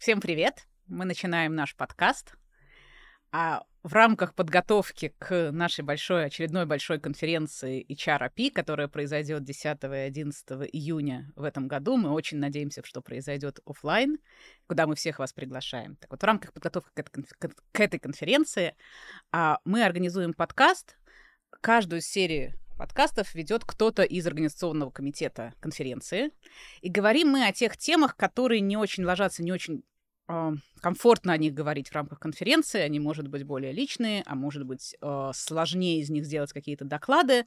Всем привет! Мы начинаем наш подкаст. А в рамках подготовки к нашей большой, очередной большой конференции HRP, которая произойдет 10 и 11 июня в этом году, мы очень надеемся, что произойдет офлайн, куда мы всех вас приглашаем. Так вот, в рамках подготовки к этой конференции а, мы организуем подкаст. Каждую серию подкастов ведет кто-то из организационного комитета конференции. И говорим мы о тех темах, которые не очень ложатся, не очень комфортно о них говорить в рамках конференции. Они, может быть, более личные, а может быть, э, сложнее из них сделать какие-то доклады.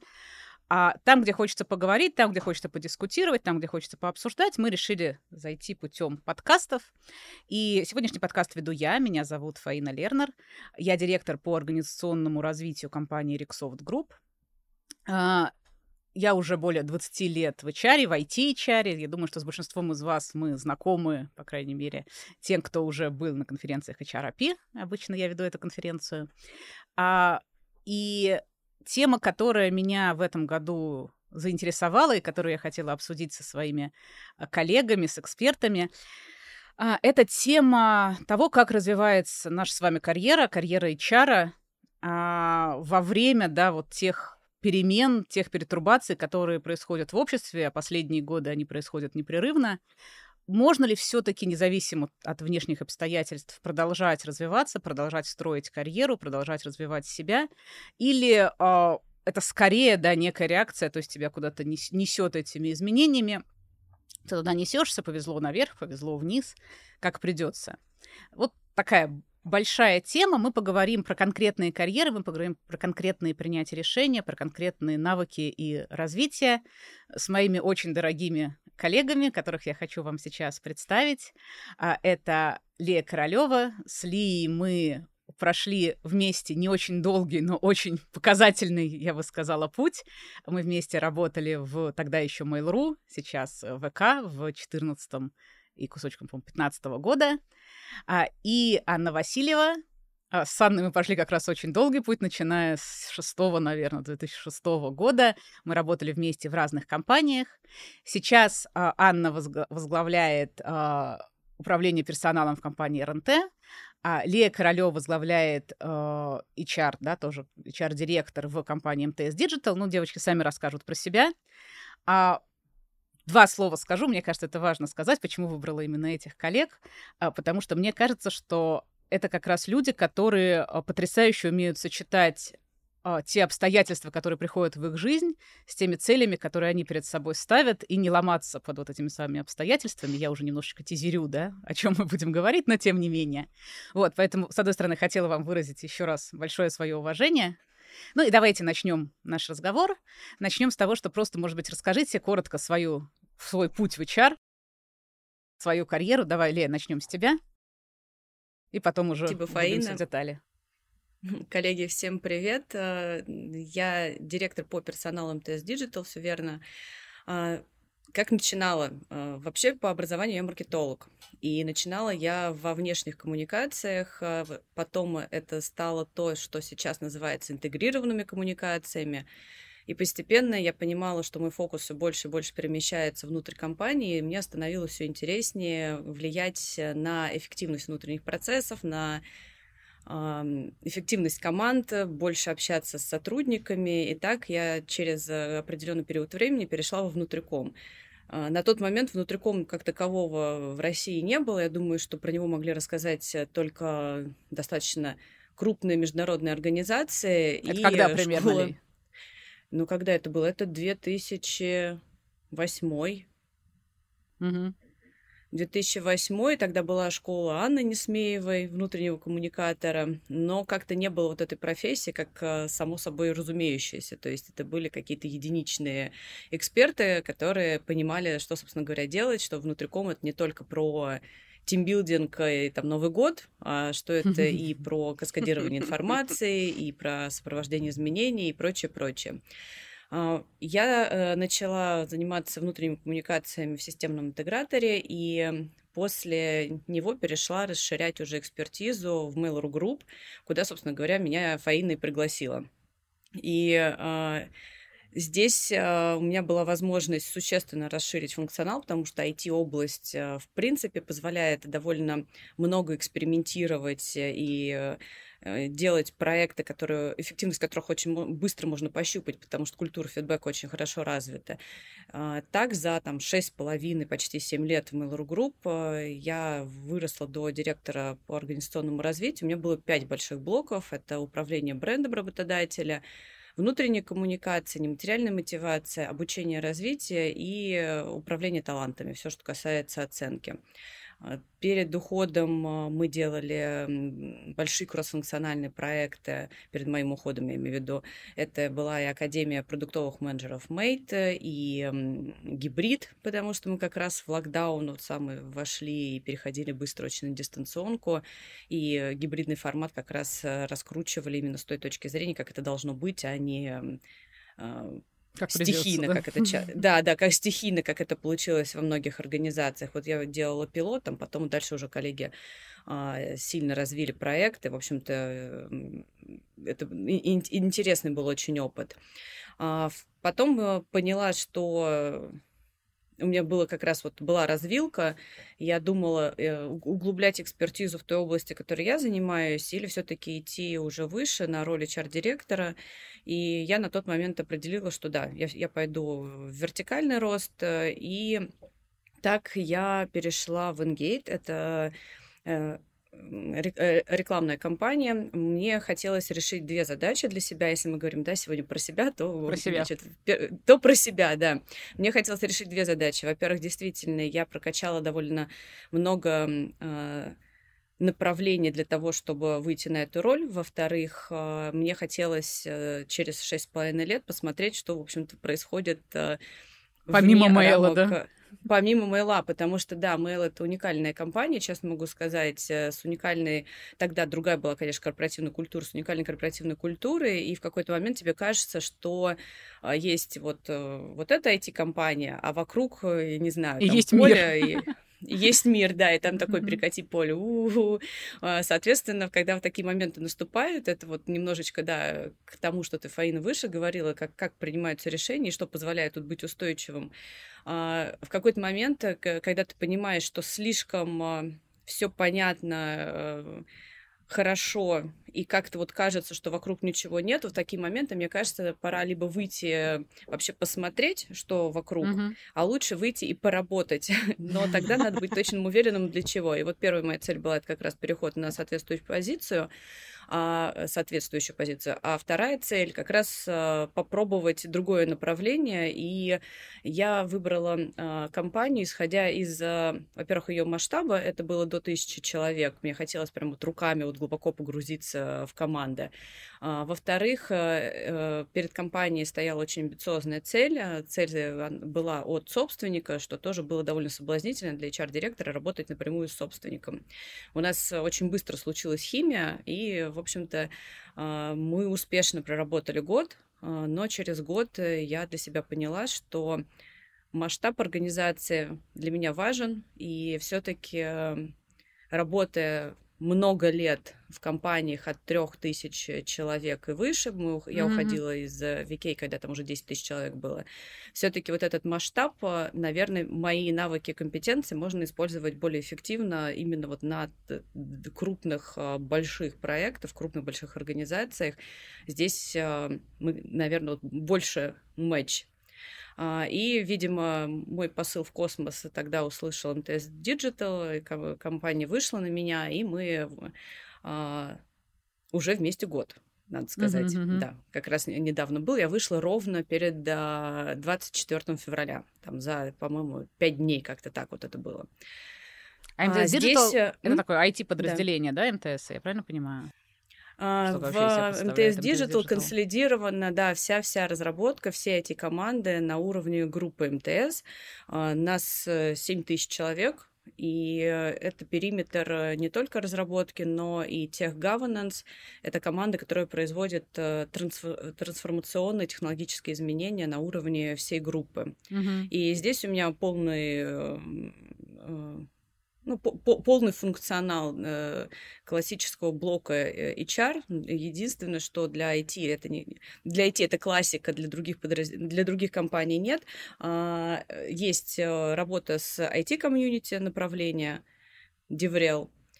А там, где хочется поговорить, там, где хочется подискутировать, там, где хочется пообсуждать, мы решили зайти путем подкастов. И сегодняшний подкаст веду я. Меня зовут Фаина Лернер. Я директор по организационному развитию компании Rexoft Group. А, я уже более 20 лет в HR, в IT-HR. Я думаю, что с большинством из вас мы знакомы, по крайней мере, тем, кто уже был на конференциях HRP. Обычно я веду эту конференцию. А, и тема, которая меня в этом году заинтересовала и которую я хотела обсудить со своими а, коллегами, с экспертами, это тема того, как развивается наша с вами карьера, карьера HR во время, да, вот тех перемен, тех перетрубаций, которые происходят в обществе, а последние годы они происходят непрерывно. Можно ли все-таки, независимо от внешних обстоятельств, продолжать развиваться, продолжать строить карьеру, продолжать развивать себя? Или э, это скорее, да, некая реакция, то есть тебя куда-то несет этими изменениями, ты туда несешься, повезло наверх, повезло вниз, как придется. Вот такая большая тема. Мы поговорим про конкретные карьеры, мы поговорим про конкретные принятия решения, про конкретные навыки и развитие с моими очень дорогими коллегами, которых я хочу вам сейчас представить. А, это Лея Королева. С Лией мы прошли вместе не очень долгий, но очень показательный, я бы сказала, путь. Мы вместе работали в тогда еще Mail.ru, сейчас ВК в 14 и кусочком, по-моему, 15 года. А, и Анна Васильева. А, с Анной мы пошли как раз очень долгий путь, начиная с 6, наверное, 2006 года. Мы работали вместе в разных компаниях. Сейчас а, Анна возглавляет управление персоналом в компании РНТ, а Лея Королева возглавляет э, HR, да, тоже HR-директор в компании МТС Digital. Ну, девочки сами расскажут про себя. А Два слова скажу, мне кажется, это важно сказать, почему выбрала именно этих коллег, а, потому что мне кажется, что это как раз люди, которые а, потрясающе умеют сочетать а, те обстоятельства, которые приходят в их жизнь, с теми целями, которые они перед собой ставят, и не ломаться под вот этими самыми обстоятельствами. Я уже немножечко тизерю, да, о чем мы будем говорить, но тем не менее. Вот, поэтому, с одной стороны, хотела вам выразить еще раз большое свое уважение ну и давайте начнем наш разговор. Начнем с того, что просто, может быть, расскажите коротко свою, свой путь в HR, свою карьеру. Давай, Лея, начнем с тебя. И потом уже Фаина. в детали. Коллеги, всем привет. Э, я директор по персоналу МТС Digital, все верно. Как начинала? Э, вообще по образованию я маркетолог. И начинала я во внешних коммуникациях. Э, потом это стало то, что сейчас называется интегрированными коммуникациями. И постепенно я понимала, что мой фокус все больше и больше перемещается внутрь компании, и мне становилось все интереснее влиять на эффективность внутренних процессов, на эффективность команд, больше общаться с сотрудниками. И так я через определенный период времени перешла во внутриком. А, на тот момент внутриком как такового в России не было. Я думаю, что про него могли рассказать э, только достаточно крупные международные организации. Это и когда примерно? Школа... Ну, когда это было? Это 2008. Угу. 2008 тогда была школа Анны Несмеевой, внутреннего коммуникатора, но как-то не было вот этой профессии, как э, само собой разумеющейся. То есть это были какие-то единичные эксперты, которые понимали, что, собственно говоря, делать, что внутриком это не только про тимбилдинг и там Новый год, а что это и про каскадирование информации, и про сопровождение изменений и прочее, прочее. А, я э, начала заниматься внутренними коммуникациями в системном интеграторе, и после него перешла расширять уже экспертизу в Mail.ru Group, куда, собственно говоря, меня Фаина и пригласила. И а, Здесь э, у меня была возможность существенно расширить функционал, потому что IT-область, э, в принципе, позволяет довольно много экспериментировать и Э, делать проекты, которые, эффективность которых очень быстро можно пощупать, потому что культура фидбэка очень хорошо развита. А, так, за там, 6,5, почти 7 лет в Mail.ru Group э, я выросла до директора по организационному развитию. У меня было 5 больших блоков. Это управление брендом работодателя, внутренняя коммуникация, нематериальная мотивация, обучение развитие и э, управление талантами, все, что касается оценки. А, перед уходом а, мы делали большие кроссфункциональные проекты. Перед моим уходом, я имею в виду. Это была и Академия продуктовых менеджеров Mate, и гибрид, потому что мы как раз в локдаун вот самые вошли и переходили быстро очень на дистанционку. И гибридный формат как раз э, раскручивали именно с той точки зрения, как это должно быть, а не а, как стихийно, да? как это да, да, как стихийно, как это получилось во многих организациях. Вот я делала пилотом, потом дальше уже коллеги а, сильно развили проекты. В общем-то, это интересный был очень опыт. А, потом э, поняла, что у меня было как раз вот была развилка, я думала э, углублять экспертизу в той области, которой я занимаюсь, или все-таки идти уже выше на роль HR-директора. И я на тот момент определила, что да, я, я пойду в вертикальный рост, э, и так я перешла в Engate. Это э, рекламная кампания, мне хотелось решить две задачи для себя. Если мы говорим, да, сегодня про себя, то про себя, значит, то про себя, да. Мне хотелось решить две задачи. Во-первых, действительно, я прокачала довольно много э, направлений для того, чтобы выйти на эту роль. Во-вторых, э, мне хотелось э, через шесть с половиной лет посмотреть, что, в общем-то, происходит э, Помимо мейла, да? Помимо мейла, потому что, да, мейл — это уникальная компания, честно могу сказать, э, с уникальной... Тогда другая была, конечно, корпоративная культура, с уникальной корпоративной культурой, и в какой-то момент тебе кажется, что а, есть вот, э, вот эта IT-компания, а вокруг, э, я не знаю, и есть поле... Мир. И есть мир, да, и там такой перекати поле. У-у-у. А, соответственно, когда такие моменты наступают, это вот немножечко, да, к тому, что ты, Фаина, выше говорила, как, как принимаются решения и что позволяет тут быть устойчивым. А, в какой-то момент, э, когда ты понимаешь, что слишком а, все понятно, э, хорошо, и как-то вот кажется, что вокруг ничего нет, в такие моменты, мне кажется, пора либо выйти вообще посмотреть, что вокруг, uh-huh. а лучше выйти и поработать. Но тогда надо быть точно уверенным, для чего. И вот первая моя цель была это как раз переход на соответствующую позицию соответствующую позицию. А вторая цель как раз а, попробовать другое направление. И я выбрала а, компанию, исходя из, а, во-первых, ее масштаба. Это было до тысячи человек. Мне хотелось прям вот руками вот глубоко погрузиться в команды. А, во-вторых, а, перед компанией стояла очень амбициозная цель. Цель была от собственника, что тоже было довольно соблазнительно для HR-директора работать напрямую с собственником. У нас очень быстро случилась химия, и в общем-то, а, мы успешно проработали год, а, но через год э, я для себя поняла, что масштаб организации для меня важен, и все-таки э, работая много лет в компаниях от трех тысяч человек и выше. Мы, я mm-hmm. уходила из VK, когда там уже 10 тысяч человек было. Все-таки вот этот масштаб, э, наверное, мои навыки и компетенции можно использовать более эффективно именно вот на крупных э, больших проектах, крупных больших организациях. Здесь э, мы, наверное, больше матч и, видимо, мой посыл в космос тогда услышал МТС Digital, компания вышла на меня, и мы а, уже вместе год надо сказать. Uh-huh, uh-huh. Да, как раз недавно был. Я вышла ровно перед 24 февраля. Там за, по-моему, пять дней как-то так вот это было. А МТС а, Digital здесь... Э, это такое IT-подразделение, да. да, МТС, я правильно понимаю? А, в МТС Digital консолидирована, да, вся-вся разработка, все эти команды на уровне группы МТС. А, нас 7 э, тысяч человек, и это периметр э, не только разработки, но и тех governance. Это команда, которая производит э, трансформационные технологические изменения на уровне всей группы. Uh-huh. И здесь у меня полный ну, по полный функционал э, классического блока э, HR. Единственное, что для IT это не для IT это классика, для других подраз... для других компаний нет. А, есть э, работа с IT комьюнити направления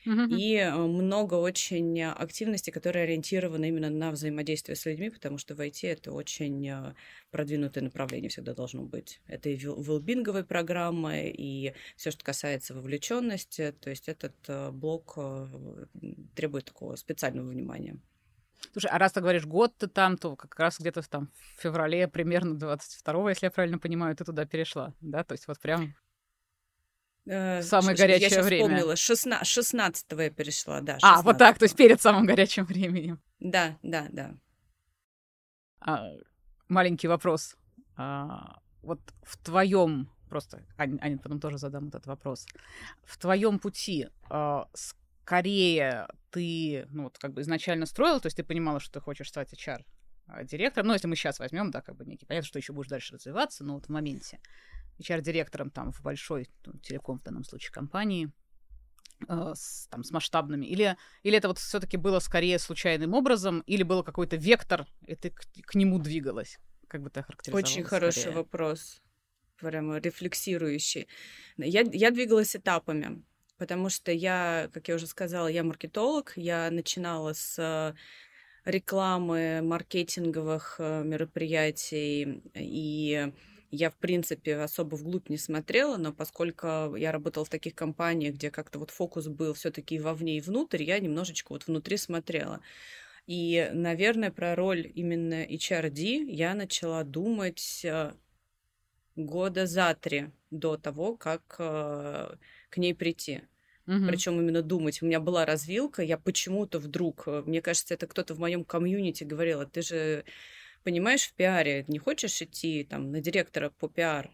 И э, много очень активностей, которые ориентированы именно на взаимодействие с людьми, потому что в IT это очень э, продвинутое направление всегда должно быть. Это и велбинговые программы, и все, что касается вовлеченности. То есть этот э, блок требует такого специального внимания. Слушай, а раз ты говоришь год ты там, то как раз где-то там в феврале примерно 22 если я правильно понимаю, ты туда перешла, да? То есть вот прям Самое горячее я время. вспомнила. 16, 16 я перешла, да. 16. А, вот так, то есть перед самым горячим временем. Да, да, да. А, маленький вопрос. А, вот в твоем просто, Аня, Аня, потом тоже задам этот вопрос. В твоем пути а, скорее ты, ну вот как бы изначально строил, то есть ты понимала, что ты хочешь стать HR директором. Ну, если мы сейчас возьмем, да, как бы некий, понятно, что еще будешь дальше развиваться, но вот в моменте. HR-директором там в большой ну, телеком в данном случае компании, э, с, там, с масштабными? Или, или это вот все-таки было скорее случайным образом, или был какой-то вектор, и ты к, к нему двигалась? Как бы ты охарактеризовала? Очень хороший скорее? вопрос, прямо рефлексирующий. Я, я двигалась этапами, потому что я, как я уже сказала, я маркетолог, я начинала с рекламы, маркетинговых э, мероприятий и я, в принципе, особо вглубь не смотрела, но поскольку я работала в таких компаниях, где как-то вот фокус был все-таки вовне и внутрь, я немножечко вот внутри смотрела. И, наверное, про роль именно HRD я начала думать э, года за три до того, как э, к ней прийти. Угу. Причем именно думать. У меня была развилка, я почему-то вдруг, э, мне кажется, это кто-то в моем комьюнити говорил, «А ты же понимаешь, в пиаре не хочешь идти там на директора по пиар,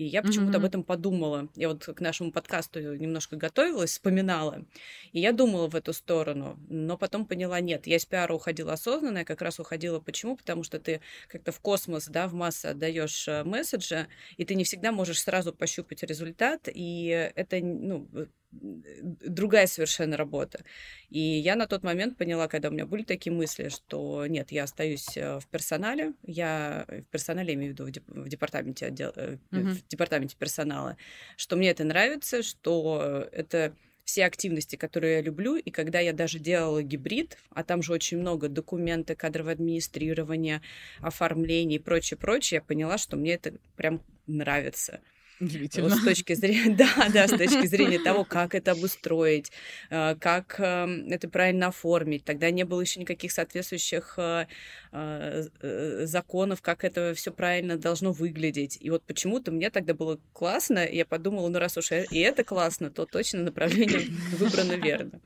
и я почему-то mm-hmm. об этом подумала. Я вот к нашему подкасту немножко готовилась, вспоминала. И я думала в эту сторону, но потом поняла, нет, я из пиара уходила осознанно, я как раз уходила почему? Потому что ты как-то в космос, да, в массы отдаешь э, месседжи, и ты не всегда можешь сразу пощупать результат, и это, ну, другая совершенно работа. И я на тот момент поняла, когда у меня были такие мысли, что нет, я остаюсь э, в персонале, я в персонале имею в виду в, деп- в департаменте отдел, mm-hmm. в департаменте персонала, что мне это нравится, что это все активности, которые я люблю, и когда я даже делала гибрид, а там же очень много документы, кадровое администрирование, оформление и прочее, прочее, я поняла, что мне это прям нравится. Удивительно. Вот с точки зрения, да, да, с точки зрения того, как это обустроить, э, как эм, это правильно оформить. Тогда не было еще никаких соответствующих э, э, законов, как это все правильно должно выглядеть. И вот почему-то мне тогда было классно, я подумала, ну раз уж и это классно, то точно направление выбрано верно.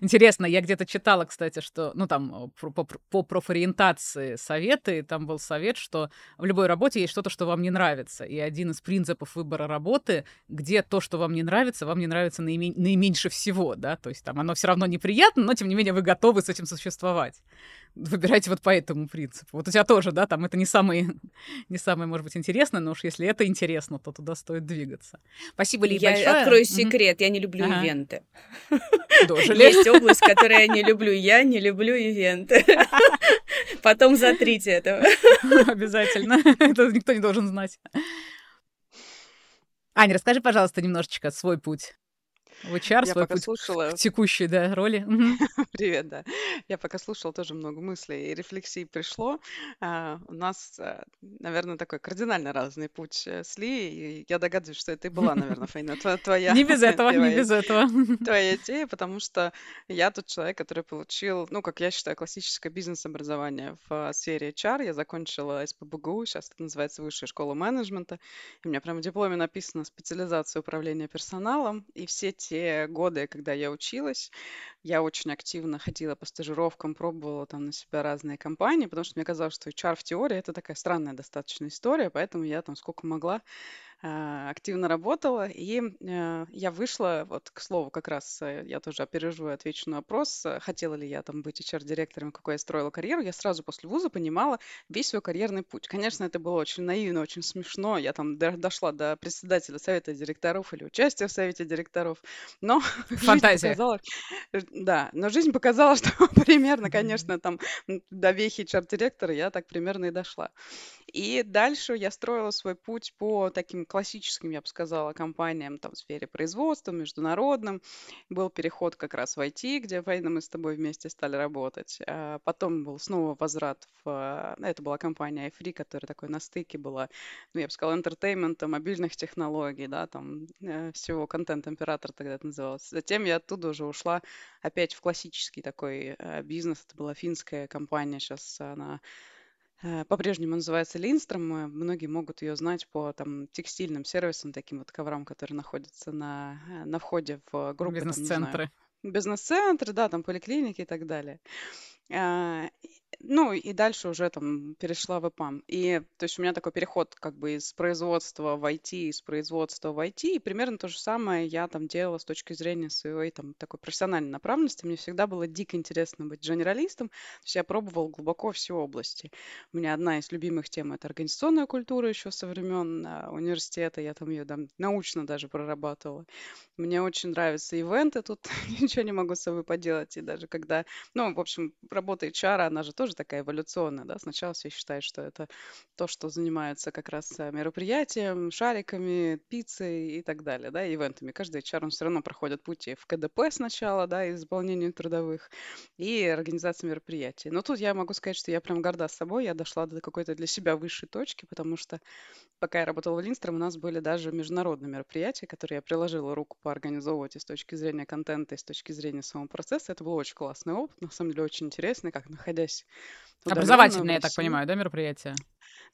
Интересно, я где-то читала, кстати, что, ну, там, по, по, по профориентации советы, там был совет, что в любой работе есть что-то, что вам не нравится. И один из принципов выбора работы, где то, что вам не нравится, вам не нравится наиме- наименьше всего, да, то есть там оно все равно неприятно, но, тем не менее, вы готовы с этим существовать выбирайте вот по этому принципу. Вот у тебя тоже, да, там это не самое, не самое, может быть, интересное, но уж если это интересно, то туда стоит двигаться. Спасибо, Ли, Я большое. открою секрет, mm-hmm. я не люблю ага. ивенты. Дожили. Есть область, которую я не люблю. Я не люблю ивенты. Потом затрите этого. Обязательно. Это никто не должен знать. Аня, расскажи, пожалуйста, немножечко свой путь в HR, я свой путь слушала... к текущей да, роли. Привет, да. Я пока слушала тоже много мыслей и рефлексий пришло. А, у нас, а, наверное, такой кардинально разный путь э, с Ли, и я догадываюсь, что это и была, наверное, Фейна, твоя... Не без этого, не без этого. Твоя идея, потому что я тот человек, который получил, ну, как я считаю, классическое бизнес-образование в сфере HR. Я закончила СПБГУ, сейчас это называется Высшая школа менеджмента. И у меня прямо в дипломе написано специализация управления персоналом, и все те годы, когда я училась, я очень активно ходила по стажировкам, пробовала там на себя разные компании, потому что мне казалось, что HR в теории это такая странная достаточно история, поэтому я там сколько могла активно работала, и э, я вышла, вот к слову, как раз э, я тоже опережу и отвечу на вопрос, э, хотела ли я там быть HR-директором, какой я строила карьеру, я сразу после вуза понимала весь свой карьерный путь. Конечно, это было очень наивно, очень смешно, я там дошла до председателя совета директоров или участия в совете директоров, но Фантазия. показала, да, но жизнь показала, что примерно, конечно, там до вехи HR-директора я так примерно и дошла. И дальше я строила свой путь по таким классическим, я бы сказала, компаниям там, в сфере производства, международным. Был переход как раз в IT, где война мы с тобой вместе стали работать. А потом был снова возврат в... Это была компания iFree, которая такой на стыке была, ну, я бы сказала, entertainment а, мобильных технологий, да, там э, всего контент-оператор тогда это называлось. Затем я оттуда уже ушла опять в классический такой э, бизнес. Это была финская компания, сейчас она Э, по-прежнему называется Lindström. Э, многие могут ее знать по там, текстильным сервисам, таким вот коврам, которые находятся на, э, на входе в группы. Бизнес-центры. Бизнес-центры, да, там поликлиники и так далее. А, ну, и дальше уже там перешла в ИПАМ. И, то есть, у меня такой переход как бы из производства в IT, из производства в IT, и примерно то же самое я там делала с точки зрения своей там такой профессиональной направленности. Мне всегда было дико интересно быть генералистом, то есть я пробовала глубоко все области. У меня одна из любимых тем — это организационная культура еще со времен а, университета, я там ее там научно даже прорабатывала. Мне очень нравятся ивенты, тут ничего не могу с собой поделать, и даже когда, ну, в общем, работа HR, она же тоже такая эволюционная, да, сначала все считают, что это то, что занимается как раз э, мероприятием, шариками, пиццей и так далее, да, ивентами. Каждый HR, он все равно проходит пути в КДП сначала, да, исполнению трудовых и организации мероприятий. Но тут я могу сказать, что я прям горда собой, я дошла до какой-то для себя высшей точки, потому что пока я работала в Линстром, у нас были даже международные мероприятия, которые я приложила руку поорганизовывать и с точки зрения контента, и с точки зрения самого процесса. Это был очень классный опыт, на самом деле очень интересный, как находясь Образовательное, я так понимаю, да, мероприятие?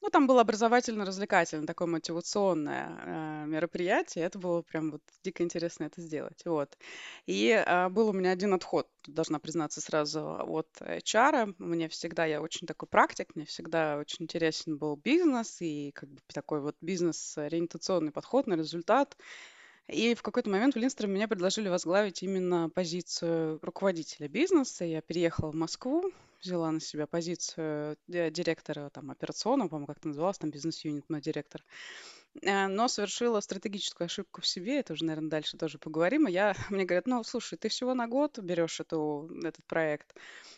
Ну, там было образовательно-развлекательное, такое мотивационное э, мероприятие. Это было прям вот дико интересно это сделать. Вот. И э, был у меня один отход, должна признаться сразу, от HR. Мне всегда, я очень такой практик, мне всегда очень интересен был бизнес и как бы такой вот бизнес-ориентационный подход на результат. И в какой-то момент в Линстере меня предложили возглавить именно позицию руководителя бизнеса. Я переехала в Москву, взяла на себя позицию э, директора там, операционного, по-моему, как это называлось, там бизнес-юнит, мой директор. Э, но совершила стратегическую ошибку в себе, это уже, наверное, дальше тоже поговорим. И я, мне говорят, ну, слушай, ты всего на год берешь эту, этот проект,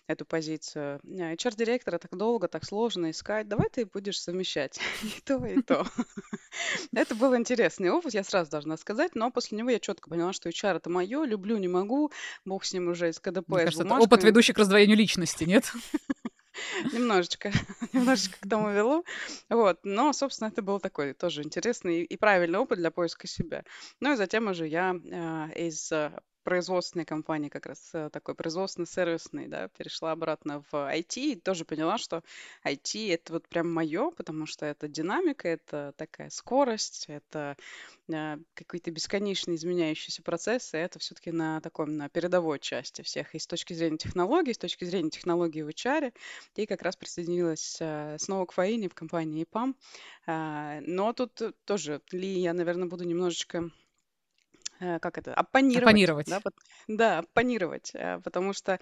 эту позицию. HR-директора так долго, так сложно искать. Давай ты будешь совмещать и то, и то. Это был интересный опыт, я сразу должна сказать, но после него я четко поняла, что HR это мое, люблю, не могу, бог с ним уже из КДП, Мне кажется, это опыт, ведущий к раздвоению личности, нет? Немножечко, немножечко к тому вело. Вот, но, собственно, это был такой тоже интересный и правильный опыт для поиска себя. Ну и затем уже я э, из э, производственной компании, как раз э, такой производственно-сервисный, да, перешла обратно в IT и тоже поняла, что IT это вот прям мое, потому что это динамика, это такая скорость, это э, какие-то бесконечно изменяющиеся процессы, это все-таки на таком, на передовой части всех, и с точки зрения технологий, с точки зрения технологий в HR, и как раз присоединилась э, снова к Фаине в компании EPAM, но тут тоже, Ли, я, наверное, буду немножечко Э, как это, оппонировать. Оппонировать. Да, да, оппонировать, э, потому что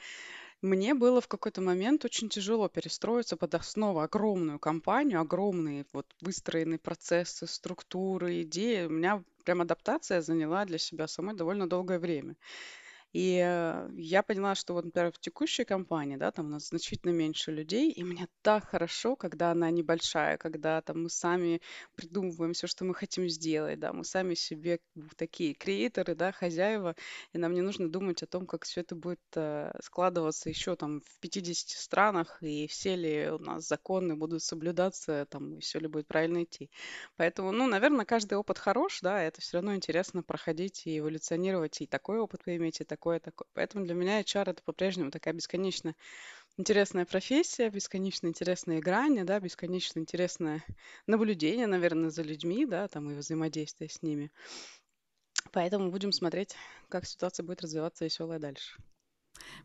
мне было в какой-то момент очень тяжело перестроиться под основу огромную компанию, огромные вот выстроенные процессы, структуры, идеи. У меня прям адаптация заняла для себя самой довольно долгое время. И э, я поняла, что вот, например, в текущей компании, да, там у нас значительно меньше людей, и мне так хорошо, когда она небольшая, когда там мы сами придумываем все, что мы хотим сделать, да, мы сами себе такие креаторы, да, хозяева, и нам не нужно думать о том, как все это будет э, складываться еще там в 50 странах, и все ли у нас законы будут соблюдаться, там, и все ли будет правильно идти. Поэтому, ну, наверное, каждый опыт хорош, да, это все равно интересно проходить и эволюционировать, и такой опыт поиметь, и такой такое, такое. Поэтому для меня HR это по-прежнему такая бесконечно интересная профессия, бесконечно интересные грани, да, бесконечно интересное наблюдение, наверное, за людьми, да, там и взаимодействие с ними. Поэтому будем смотреть, как ситуация будет развиваться веселая дальше.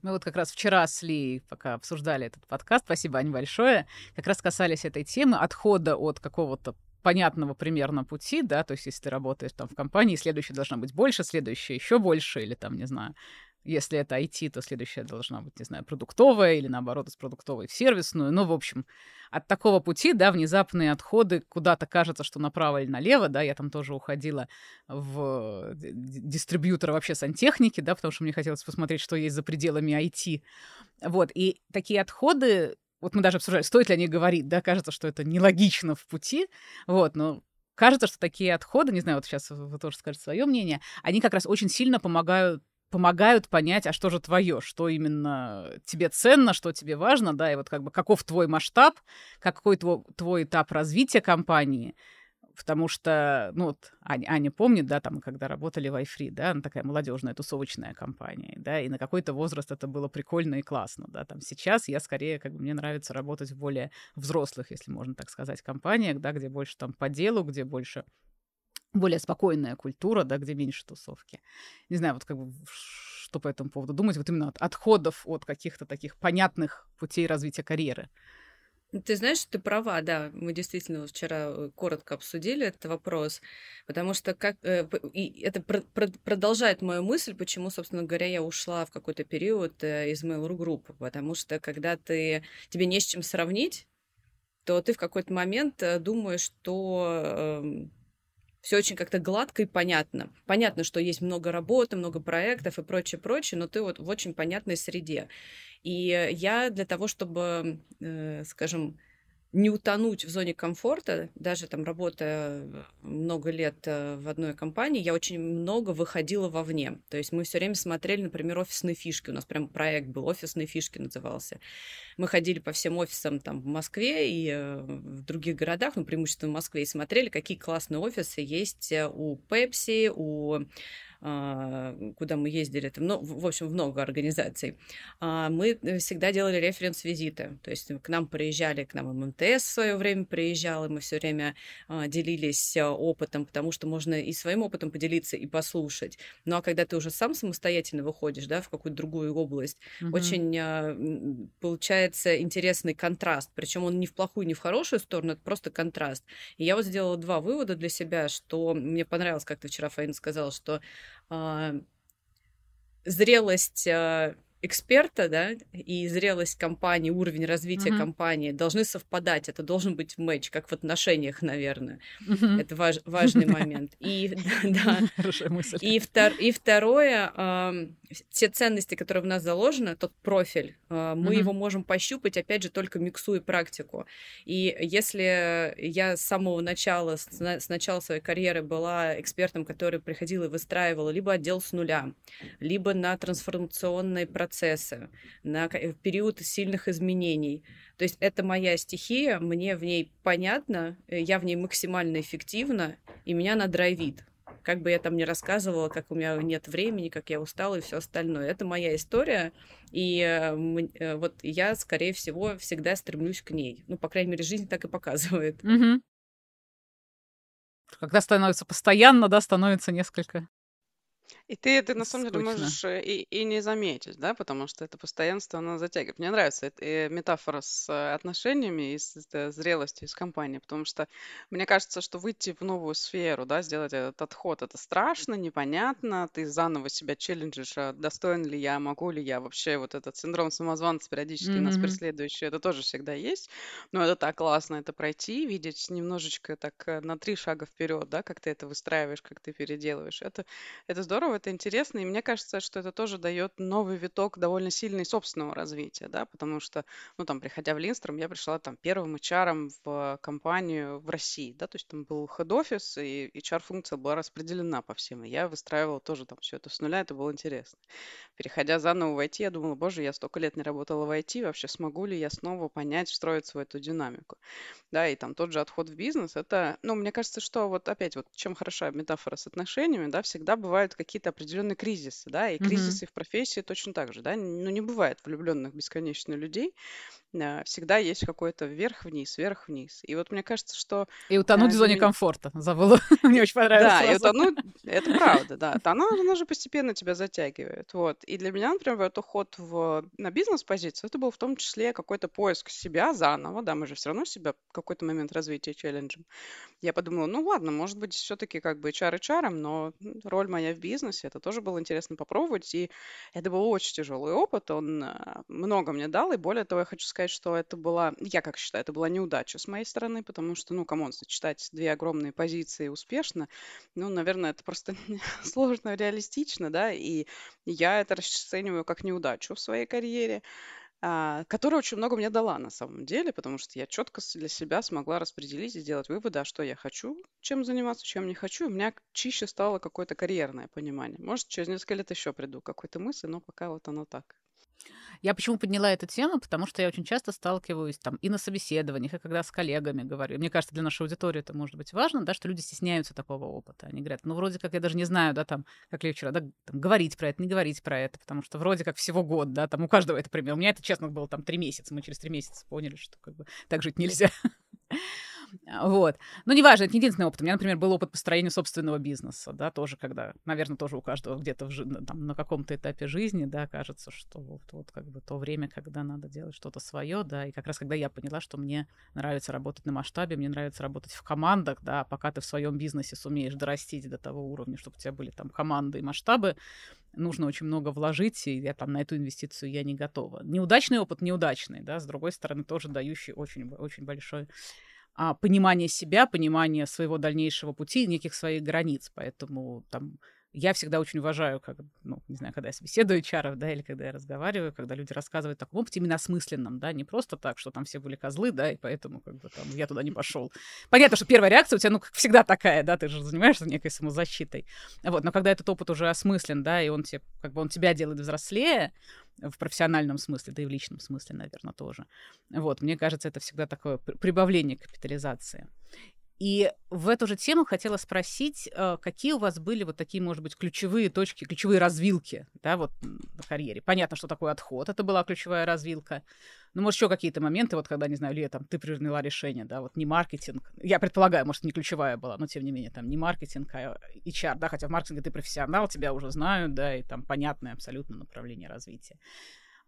Мы вот как раз вчера с Ли, пока обсуждали этот подкаст, спасибо, Ань, большое, как раз касались этой темы отхода от какого-то понятного примерно пути, да, то есть если ты работаешь там в компании, следующая должна быть больше, следующая еще больше, или там, не знаю, если это IT, то следующая должна быть, не знаю, продуктовая или наоборот из продуктовой в сервисную. Ну, в общем, от такого пути, да, внезапные отходы куда-то кажется, что направо или налево, да, я там тоже уходила в дистрибьютор вообще сантехники, да, потому что мне хотелось посмотреть, что есть за пределами IT. Вот, и такие отходы, вот мы даже обсуждали, стоит ли о них говорить, да, кажется, что это нелогично в пути, вот, но кажется, что такие отходы, не знаю, вот сейчас вы тоже скажете свое мнение, они как раз очень сильно помогают помогают понять, а что же твое, что именно тебе ценно, что тебе важно, да, и вот как бы каков твой масштаб, какой твой, твой этап развития компании, потому что, ну вот Аня, Аня помнит, да, там, когда работали в iFree, да, она такая молодежная тусовочная компания, да, и на какой-то возраст это было прикольно и классно, да, там сейчас я скорее, как бы, мне нравится работать в более взрослых, если можно так сказать, компаниях, да, где больше там по делу, где больше более спокойная культура, да, где меньше тусовки. Не знаю, вот как бы что по этому поводу думать, вот именно от отходов от каких-то таких понятных путей развития карьеры. Ты знаешь, ты права, да, мы действительно вчера э, коротко обсудили этот вопрос, потому что как э, и это продолжает мою мысль, почему, собственно говоря, я ушла в какой-то период э, из Mail.ru группы, потому что когда ты тебе не с чем сравнить, то ты в какой-то момент думаешь, что эм, все очень как-то гладко и понятно. Понятно, что есть много работы, много проектов и прочее, прочее, но ты вот в очень понятной среде. И я для того, чтобы, э, скажем, не утонуть в зоне комфорта, даже там работая много лет э, в одной компании, я очень много выходила вовне. То есть мы все время смотрели, например, офисные фишки. У нас прям проект был, офисные фишки назывался. Мы ходили по всем офисам там в Москве и э, в других городах, ну, преимущественно в Москве, и смотрели, какие классные офисы есть э, у Pepsi, у куда мы ездили, там, ну, в общем, много организаций, а, мы всегда делали референс-визиты. То есть к нам приезжали, к нам ММТС в свое время приезжал, и мы все время а, делились опытом, потому что можно и своим опытом поделиться, и послушать. Ну а когда ты уже сам самостоятельно выходишь, да, в какую-то другую область, угу. очень получается интересный контраст. Причем он не в плохую, не в хорошую сторону, это просто контраст. И я вот сделала два вывода для себя, что мне понравилось, как ты вчера, Фаина, сказала, что а, зрелость а, эксперта, да, и зрелость компании, уровень развития uh-huh. компании должны совпадать. Это должен быть матч, как в отношениях, наверное. Uh-huh. Это важ, важный момент. И, да, и, втор, и второе, те ценности, которые в нас заложены, тот профиль, э, мы uh-huh. его можем пощупать, опять же, только миксуя практику. И если я с самого начала, с, начала своей карьеры была экспертом, который приходил и выстраивал либо отдел с нуля, либо на трансформационные процессы, на период сильных изменений. То есть это моя стихия, мне в ней понятно, э, я в ней максимально эффективна, и меня она драйвит. Как бы я там не рассказывала, как у меня нет времени, как я устала и все остальное. Это моя история, и э, э, вот я, скорее всего, всегда стремлюсь к ней. Ну, по крайней мере, жизнь так и показывает. Угу. Когда становится постоянно, да, становится несколько и ты это на самом деле можешь э, и, и не заметить, да, потому что это постоянство, оно затягивает. Мне нравится эта э, метафора с э, отношениями и с э, зрелостью из компании, потому что мне кажется, что выйти в новую сферу, да, сделать этот отход, это страшно, непонятно, ты заново себя челленджишь, а достоин ли я, могу ли я, вообще вот этот синдром самозванца периодически нас Мгм. преследующий, это тоже всегда есть, но это так классно это пройти, видеть немножечко так на три шага вперед, да, как ты это выстраиваешь, как ты переделываешь, это, это здорово, это интересно, и мне кажется, что это тоже дает новый виток довольно сильный собственного развития, да, потому что, ну, там, приходя в Линстром, я пришла там первым HR в компанию в России, да, то есть там был head-офис, и HR-функция была распределена по всем, и я выстраивала тоже там все это с нуля, это было интересно. Переходя заново в IT, я думала, боже, я столько лет не работала в IT, вообще смогу ли я снова понять, встроиться в эту динамику, да, и там тот же отход в бизнес, это, ну, мне кажется, что вот опять вот чем хороша метафора с отношениями, да, всегда бывают какие-то какие-то определенные кризисы, да, и Мгм. кризисы в профессии точно так же, да, ну не бывает влюбленных бесконечно людей, э, всегда есть какой-то вверх-вниз, вверх-вниз. И вот мне кажется, что... И утонуть э, в зоне меня... комфорта. Забыла. Мне очень понравилось. Да, и утонуть, это правда, да. Она, она же постепенно тебя затягивает. Вот. И для меня, например, этот уход в, на бизнес-позицию, это был в том числе какой-то поиск себя заново. Да, мы же все равно себя в какой-то момент развития челленджем. Я подумала, ну ладно, может быть, все-таки как бы HR HR, но роль моя в бизнесе, это тоже было интересно попробовать. И это был очень тяжелый опыт, он э, много мне дал, и более того, я хочу сказать, что это была, я как считаю, это была неудача с моей стороны, потому что, ну, come on, сочетать две огромные позиции успешно, ну, наверное, это просто сложно, реалистично, да, и я это расцениваю как неудачу в своей карьере, а, которая очень много мне дала на самом деле, потому что я четко для себя смогла распределить и сделать выводы, а что я хочу, чем заниматься, чем не хочу. У меня чище стало какое-то карьерное понимание. Может, через несколько лет еще приду к какой-то мысли, но пока вот оно так. Я почему подняла эту тему? Потому что я очень часто сталкиваюсь там и на собеседованиях, и когда с коллегами говорю. Мне кажется, для нашей аудитории это может быть важно, да, что люди стесняются такого опыта. Они говорят, ну, вроде как я даже не знаю, да, там, как ли вчера, да, там, говорить про это, не говорить про это, потому что вроде как всего год, да, там у каждого это пример. У меня это, честно, было там три месяца. Мы через три месяца поняли, что как бы так жить нельзя. Вот. Но неважно, это не единственный опыт. У меня, например, был опыт построения собственного бизнеса, да, тоже когда, наверное, тоже у каждого где-то в, там, на каком-то этапе жизни, да, кажется, что вот, вот как бы то время, когда надо делать что-то свое, да, и как раз когда я поняла, что мне нравится работать на масштабе, мне нравится работать в командах, да, пока ты в своем бизнесе сумеешь дорастить до того уровня, чтобы у тебя были там команды и масштабы, нужно очень много вложить, и я там на эту инвестицию я не готова. Неудачный опыт неудачный, да, с другой стороны, тоже дающий очень, очень большой а, понимание себя, понимание своего дальнейшего пути, неких своих границ. Поэтому там я всегда очень уважаю, как, ну, не знаю, когда я собеседую HR, да, или когда я разговариваю, когда люди рассказывают о таком опыте именно осмысленном, да, не просто так, что там все были козлы, да, и поэтому как бы там я туда не пошел. Понятно, что первая реакция у тебя, ну, как всегда такая, да, ты же занимаешься некой самозащитой. Вот, но когда этот опыт уже осмыслен, да, и он тебе, как бы он тебя делает взрослее, в профессиональном смысле, да и в личном смысле, наверное, тоже. Вот, мне кажется, это всегда такое прибавление капитализации. И в эту же тему хотела спросить, э, какие у вас были вот такие, может быть, ключевые точки, ключевые развилки, да, вот на карьере. Понятно, что такое отход, это была ключевая развилка. Ну, может, еще какие-то моменты, вот когда, не знаю, Лия, там, ты приняла решение, да, вот не маркетинг, я предполагаю, может, не ключевая была, но тем не менее, там, не маркетинг, а HR, да, хотя в маркетинге ты профессионал, тебя уже знают, да, и там понятное абсолютно направление развития.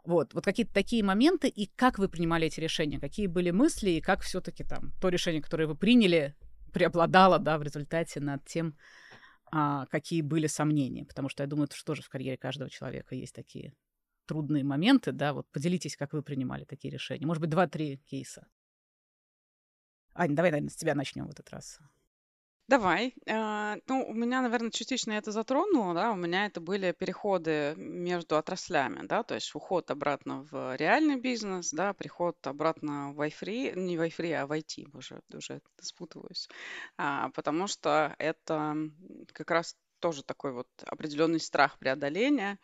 Вот, вот какие-то такие моменты, и как вы принимали эти решения, какие были мысли, и как все-таки там то решение, которое вы приняли, преобладало, да, в результате над тем, а, какие были сомнения. Потому что я думаю, что тоже в карьере каждого человека есть такие трудные моменты, да, вот поделитесь, как вы принимали такие решения. Может быть, два-три кейса. Аня, давай, наверное, с тебя начнем в этот раз. Давай. А, ну, у меня, наверное, частично это затронуло, да, у меня это были переходы между отраслями, да, то есть уход обратно в реальный бизнес, да, приход обратно в iFree, не в iFree, а в IT, уже, уже спутываюсь, а, потому что это как раз тоже такой вот определенный страх преодоления,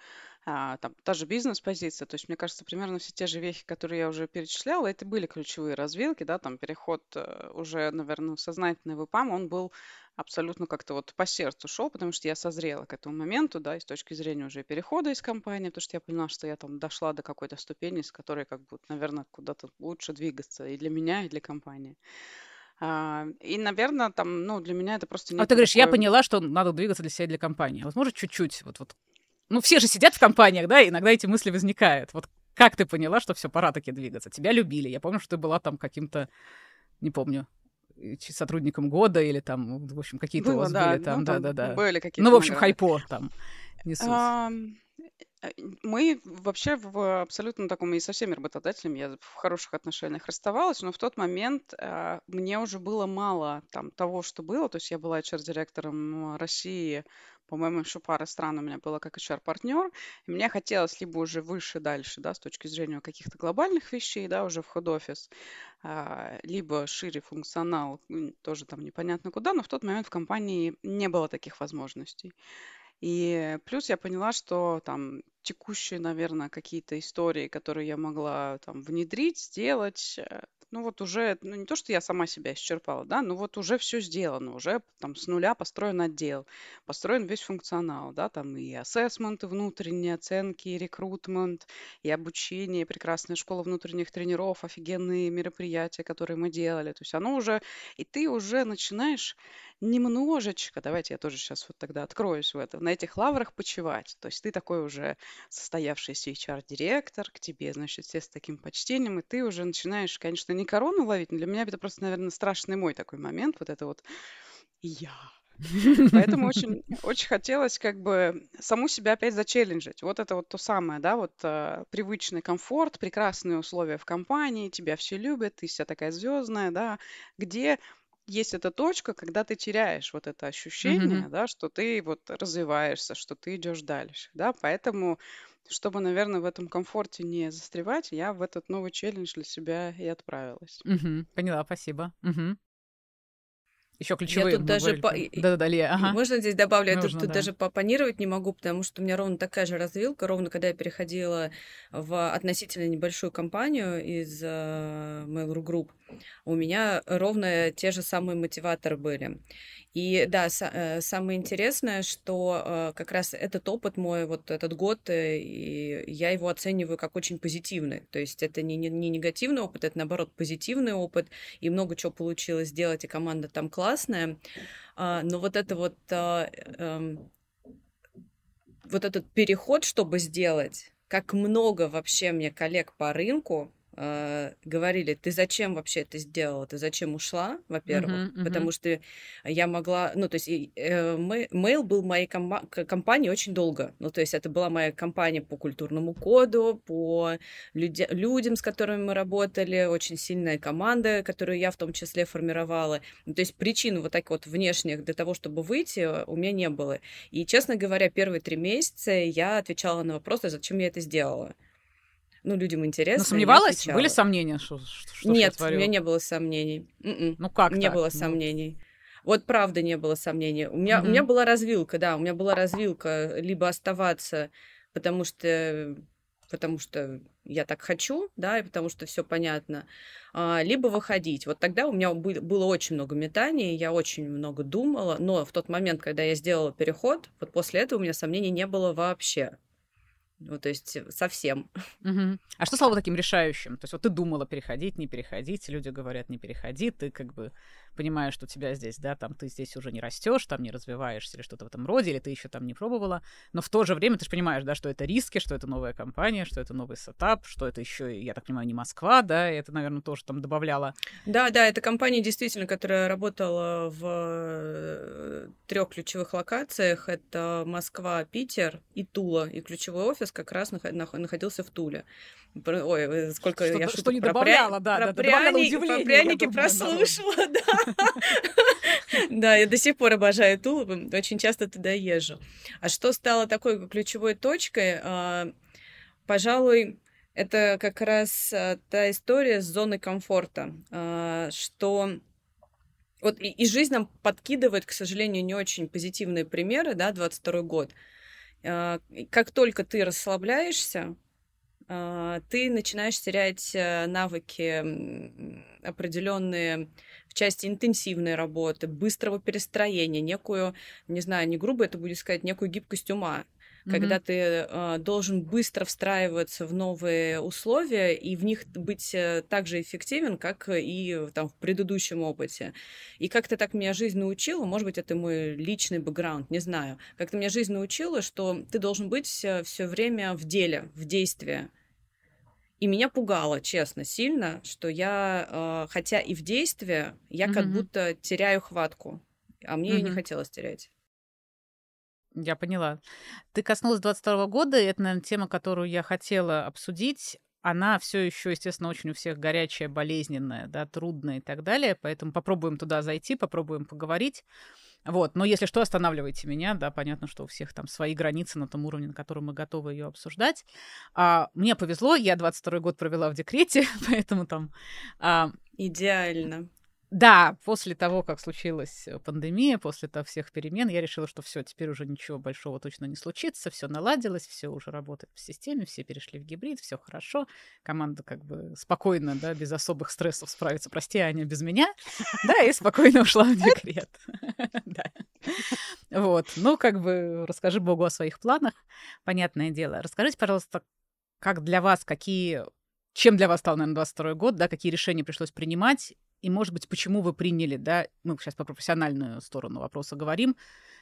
а, там, та же бизнес-позиция. То есть, мне кажется, примерно все те же вехи, которые я уже перечисляла, это были ключевые развилки, да, там переход э, уже, наверное, в сознательный ВПАМ, он был абсолютно как-то вот по сердцу шел, потому что я созрела к этому моменту, да, и с точки зрения уже перехода из компании, потому что я поняла, что я там дошла до какой-то ступени, с которой как бы, наверное, куда-то лучше двигаться и для меня, и для компании. А, и, наверное, там, ну, для меня это просто... А ты говоришь, такое... я поняла, что надо двигаться для себя и для компании. Вот может чуть-чуть, вот, вот ну, все же сидят в компаниях, да, иногда эти мысли возникают. Вот как ты поняла, что все, пора таки двигаться? Тебя любили. Я помню, что ты была там каким-то, не помню, сотрудником года или там, в общем, какие-то у вас да, были там, да-да-да. Ну, были какие-то. Ну, в общем, хайпо там несут. Э, мы вообще в абсолютно таком и со всеми работодателями я в хороших отношениях расставалась, но в тот момент э, мне уже было мало там того, что было. То есть я была HR-директором России, по-моему, еще пара стран у меня было как HR-партнер. И мне хотелось либо уже выше дальше, да, с точки зрения каких-то глобальных вещей, да, уже в ход-офис, э, либо шире функционал, тоже там непонятно куда, но в тот момент в компании не было таких возможностей. И плюс я поняла, что там текущие, наверное, какие-то истории, которые я могла там внедрить, сделать, э, ну вот уже, ну не то, что я сама себя исчерпала, да, но вот уже все сделано, уже там с нуля построен отдел, построен весь функционал, да, там и ассессменты внутренние, оценки, и рекрутмент, и обучение, прекрасная школа внутренних тренеров, офигенные мероприятия, которые мы делали, то есть оно уже, и ты уже начинаешь немножечко, давайте я тоже сейчас вот тогда откроюсь в это, на этих лаврах почивать. То есть ты такой уже состоявшийся HR-директор, к тебе, значит, все с таким почтением, и ты уже начинаешь, конечно, не корону ловить, но для меня это просто, наверное, страшный мой такой момент, вот это вот я. Поэтому очень, очень хотелось как бы саму себя опять зачелленджить. Вот это вот то самое, да, вот э, привычный комфорт, прекрасные условия в компании, тебя все любят, ты вся такая звездная, да, где есть эта точка, когда ты теряешь вот это ощущение, Мгм. да, что ты вот развиваешься, что ты идешь дальше, да, поэтому, чтобы, наверное, в этом комфорте не застревать, я в этот новый челлендж для себя и отправилась. Мгм. Поняла, спасибо. Мгм. Еще Я ключевые тут мы даже по... и- и- Да-да-да, Лия, ага. Можно здесь добавлю, я тут, Нужно, тут да. даже попонировать не могу, потому что у меня ровно такая же развилка, ровно когда я переходила в относительно небольшую компанию из э, Mail.ru Group, у меня ровно те же самые мотиваторы были. И да, э, самое интересное, что э, как раз этот опыт мой, вот этот год, э, и я его оцениваю как очень позитивный. То есть это не, не, не негативный опыт, это наоборот позитивный опыт, и много чего получилось сделать, и команда там классная. А, но вот это вот, а, эм, вот этот переход, чтобы сделать, как много вообще мне коллег по рынку э, говорили, ты зачем вообще это сделала, ты зачем ушла, во-первых, Мгм, мгм. потому что я могла, ну, то есть э, мы- Mail был моей комба- к- компанией очень долго, ну, то есть это была моя компания по культурному коду, по людя- людям, с которыми мы работали, очень сильная команда, которую я в том числе формировала, ну, то есть причин вот так вот внешних для того, чтобы выйти, э, у меня не было. И, честно говоря, первые три месяца я отвечала на вопросы, зачем я это сделала. Ну, людям Но интересно. я сомневалась? Были сомнения, что, что, Нет, у меня не было сомнений. М-м. Ну как Не так? было Ну, сомнений. Вот правда не было сомнений. У меня, у меня была развилка, да, у меня была развилка либо оставаться, потому что потому что я так хочу, да, и потому что все понятно, а, либо выходить. Вот тогда у меня бы- было очень много метаний, я очень много думала, но в тот момент, когда я сделала переход, вот после этого у меня сомнений не было вообще. Ну, то есть совсем. Мгм. А что стало таким решающим? То есть вот ты думала переходить, не переходить, люди говорят не переходи, ты как бы понимаешь, что у тебя здесь, да, там ты здесь уже не растешь, там не развиваешься или что-то в этом роде, или ты еще там не пробовала, но в то же время ты же понимаешь, да, что это риски, что это новая компания, что это новый сетап, что это еще, я так понимаю, не Москва, да, и это, наверное, тоже там добавляло. Да, да, это компания действительно, которая работала в трех ключевых локациях. Это Москва, Питер и Тула. И ключевой офис как раз нах- нах- находился в Туле. Ой, э, сколько Что- я что шуток не про, добавляло, пря- да, про да, пряники, про пряники прослушала, да. Да, я до сих пор обожаю Тулу, очень часто туда езжу. А что стало такой ключевой точкой? А, Пожалуй, это как раз а, та история с зоной комфорта, а, что вот и, и жизнь нам подкидывает, к сожалению, не очень позитивные примеры, да, 22 год. И Как только ты расслабляешься, а, ты начинаешь терять э, навыки определенные в части интенсивной работы, быстрого перестроения, некую, не знаю, не грубо это будет сказать, некую гибкость ума когда ты э, должен быстро встраиваться в новые условия и в них быть э, так же эффективен, как и э, там в предыдущем опыте. И как-то так меня жизнь научила, может быть, это мой личный бэкграунд, не знаю. Как-то меня жизнь научила, что ты должен быть все время в деле, в действии. И меня пугало, честно, сильно, что я, э, хотя и в действии, я как Мгм. будто теряю хватку, а мне ее не хотелось терять. Я поняла. Ты коснулась 22 года, и это, наверное, тема, которую я хотела обсудить. Она все еще, естественно, очень у всех горячая, болезненная, да, трудная и так далее. Поэтому попробуем туда зайти, попробуем поговорить. Вот, но если что, останавливайте меня, да, понятно, что у всех там свои границы на том уровне, на котором мы готовы ее обсуждать. А, мне повезло, я 22 год провела в декрете, поэтому там а, Идеально. Да, после того, как случилась э, пандемия, после того всех перемен, я решила, что все, теперь уже ничего большого точно не случится, все наладилось, все уже работает в системе, все перешли в гибрид, все хорошо, команда как бы спокойно, да, без особых стрессов справится. Прости, Аня, без меня, да, и спокойно ушла в декрет. Вот, ну, как бы расскажи Богу о своих планах, понятное дело. Расскажите, пожалуйста, как для вас, какие чем для вас стал, наверное, 22 год, да, какие решения пришлось принимать, и, может быть, почему вы приняли, да, мы сейчас по профессиональную сторону вопроса говорим,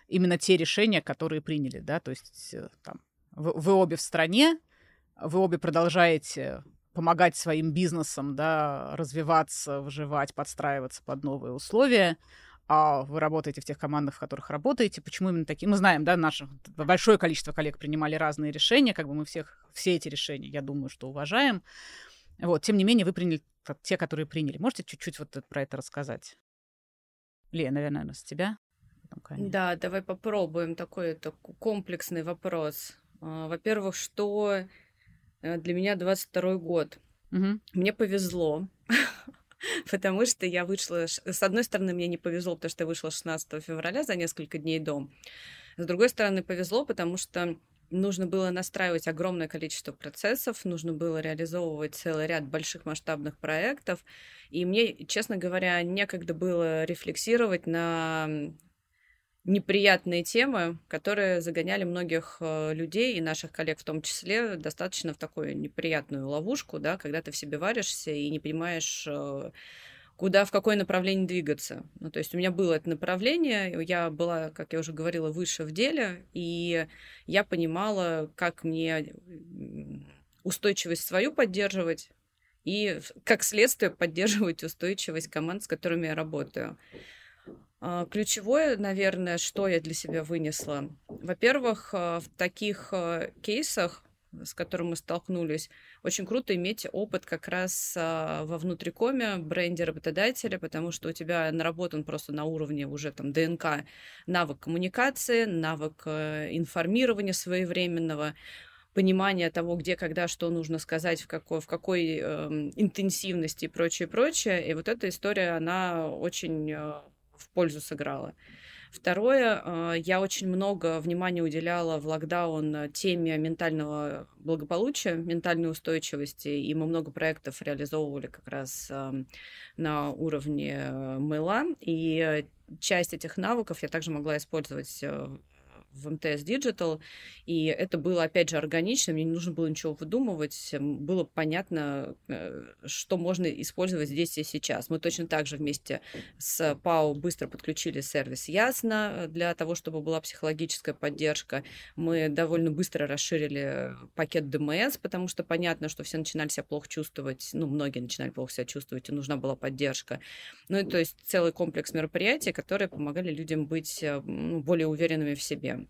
именно те решения, которые приняли, да, то есть э, там, вы, вы обе в стране, вы обе продолжаете помогать своим бизнесам, да, развиваться, выживать, подстраиваться под новые условия, а вы работаете в тех командах, в которых работаете. Почему именно такие? Мы знаем, да, наше большое количество коллег принимали разные решения, как бы мы всех, все эти решения, я думаю, что уважаем. Вот, тем не менее, вы приняли те, которые приняли. Можете чуть-чуть вот про это рассказать? Лена, наверное, с тебя. Да, давай попробуем такой это комплексный вопрос. А, во-первых, что э, для меня 22 год. Угу. Мне повезло, потому что я вышла... С одной стороны, мне не повезло, потому что я вышла 16 февраля за несколько дней до. С другой стороны, повезло, потому что нужно было настраивать огромное количество процессов, нужно было реализовывать целый ряд больших масштабных проектов. И мне, честно говоря, некогда было рефлексировать на неприятные темы, которые загоняли многих э, людей и наших коллег в том числе достаточно в такую неприятную ловушку, да, когда ты в себе варишься и не понимаешь, э, куда, в какое направление двигаться. Ну, то есть у меня было это направление, я была, как я уже говорила, выше в деле, и я понимала, как мне устойчивость свою поддерживать, и как следствие поддерживать устойчивость команд, с которыми я работаю. А, ключевое, наверное, что я для себя вынесла. Во-первых, а, в таких а, кейсах с которым мы столкнулись. Очень круто иметь опыт как раз а, во внутрикоме бренде работодателя, потому что у тебя наработан просто на уровне уже там ДНК навык коммуникации, навык э, информирования своевременного, понимание того, где, когда, что нужно сказать, в какой, в какой э, интенсивности и прочее, прочее. И вот эта история, она очень э, в пользу сыграла. Второе, а, я очень много внимания уделяла в локдаун теме ментального благополучия, ментальной устойчивости, и мы много проектов реализовывали как раз на уровне э, мыла, и часть этих навыков я также могла использовать э, в МТС Digital, и это было, опять же, органично, мне не нужно было ничего выдумывать, было понятно, э, что можно использовать здесь и сейчас. Мы точно так же вместе с ПАО быстро подключили сервис Ясно для того, чтобы была психологическая поддержка. Мы довольно быстро расширили пакет ДМС, потому что понятно, что все начинали себя плохо чувствовать, ну, многие начинали плохо себя чувствовать, и нужна была поддержка. Ну, и то есть целый комплекс мероприятий, которые помогали людям быть э, ну, более уверенными в себе.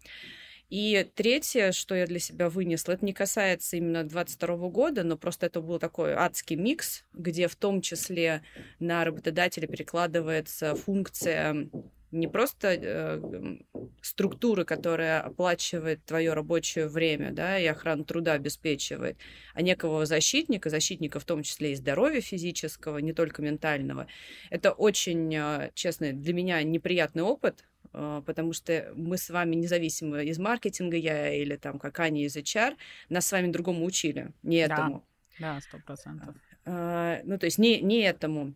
И третье, что я для себя вынесла, это не касается именно 22 года, но просто это был такой адский микс, где в том числе на работодателя перекладывается функция не просто э, структуры, которая оплачивает твое рабочее время, да, и охрану труда обеспечивает, а некого защитника, защитника в том числе и здоровья физического, не только ментального. Это очень, э, честно, для меня неприятный опыт, потому что мы с вами независимо из маркетинга, я или там как Аня из HR, нас с вами другому учили, не этому. Да, сто процентов. А, ну, то есть не, не этому.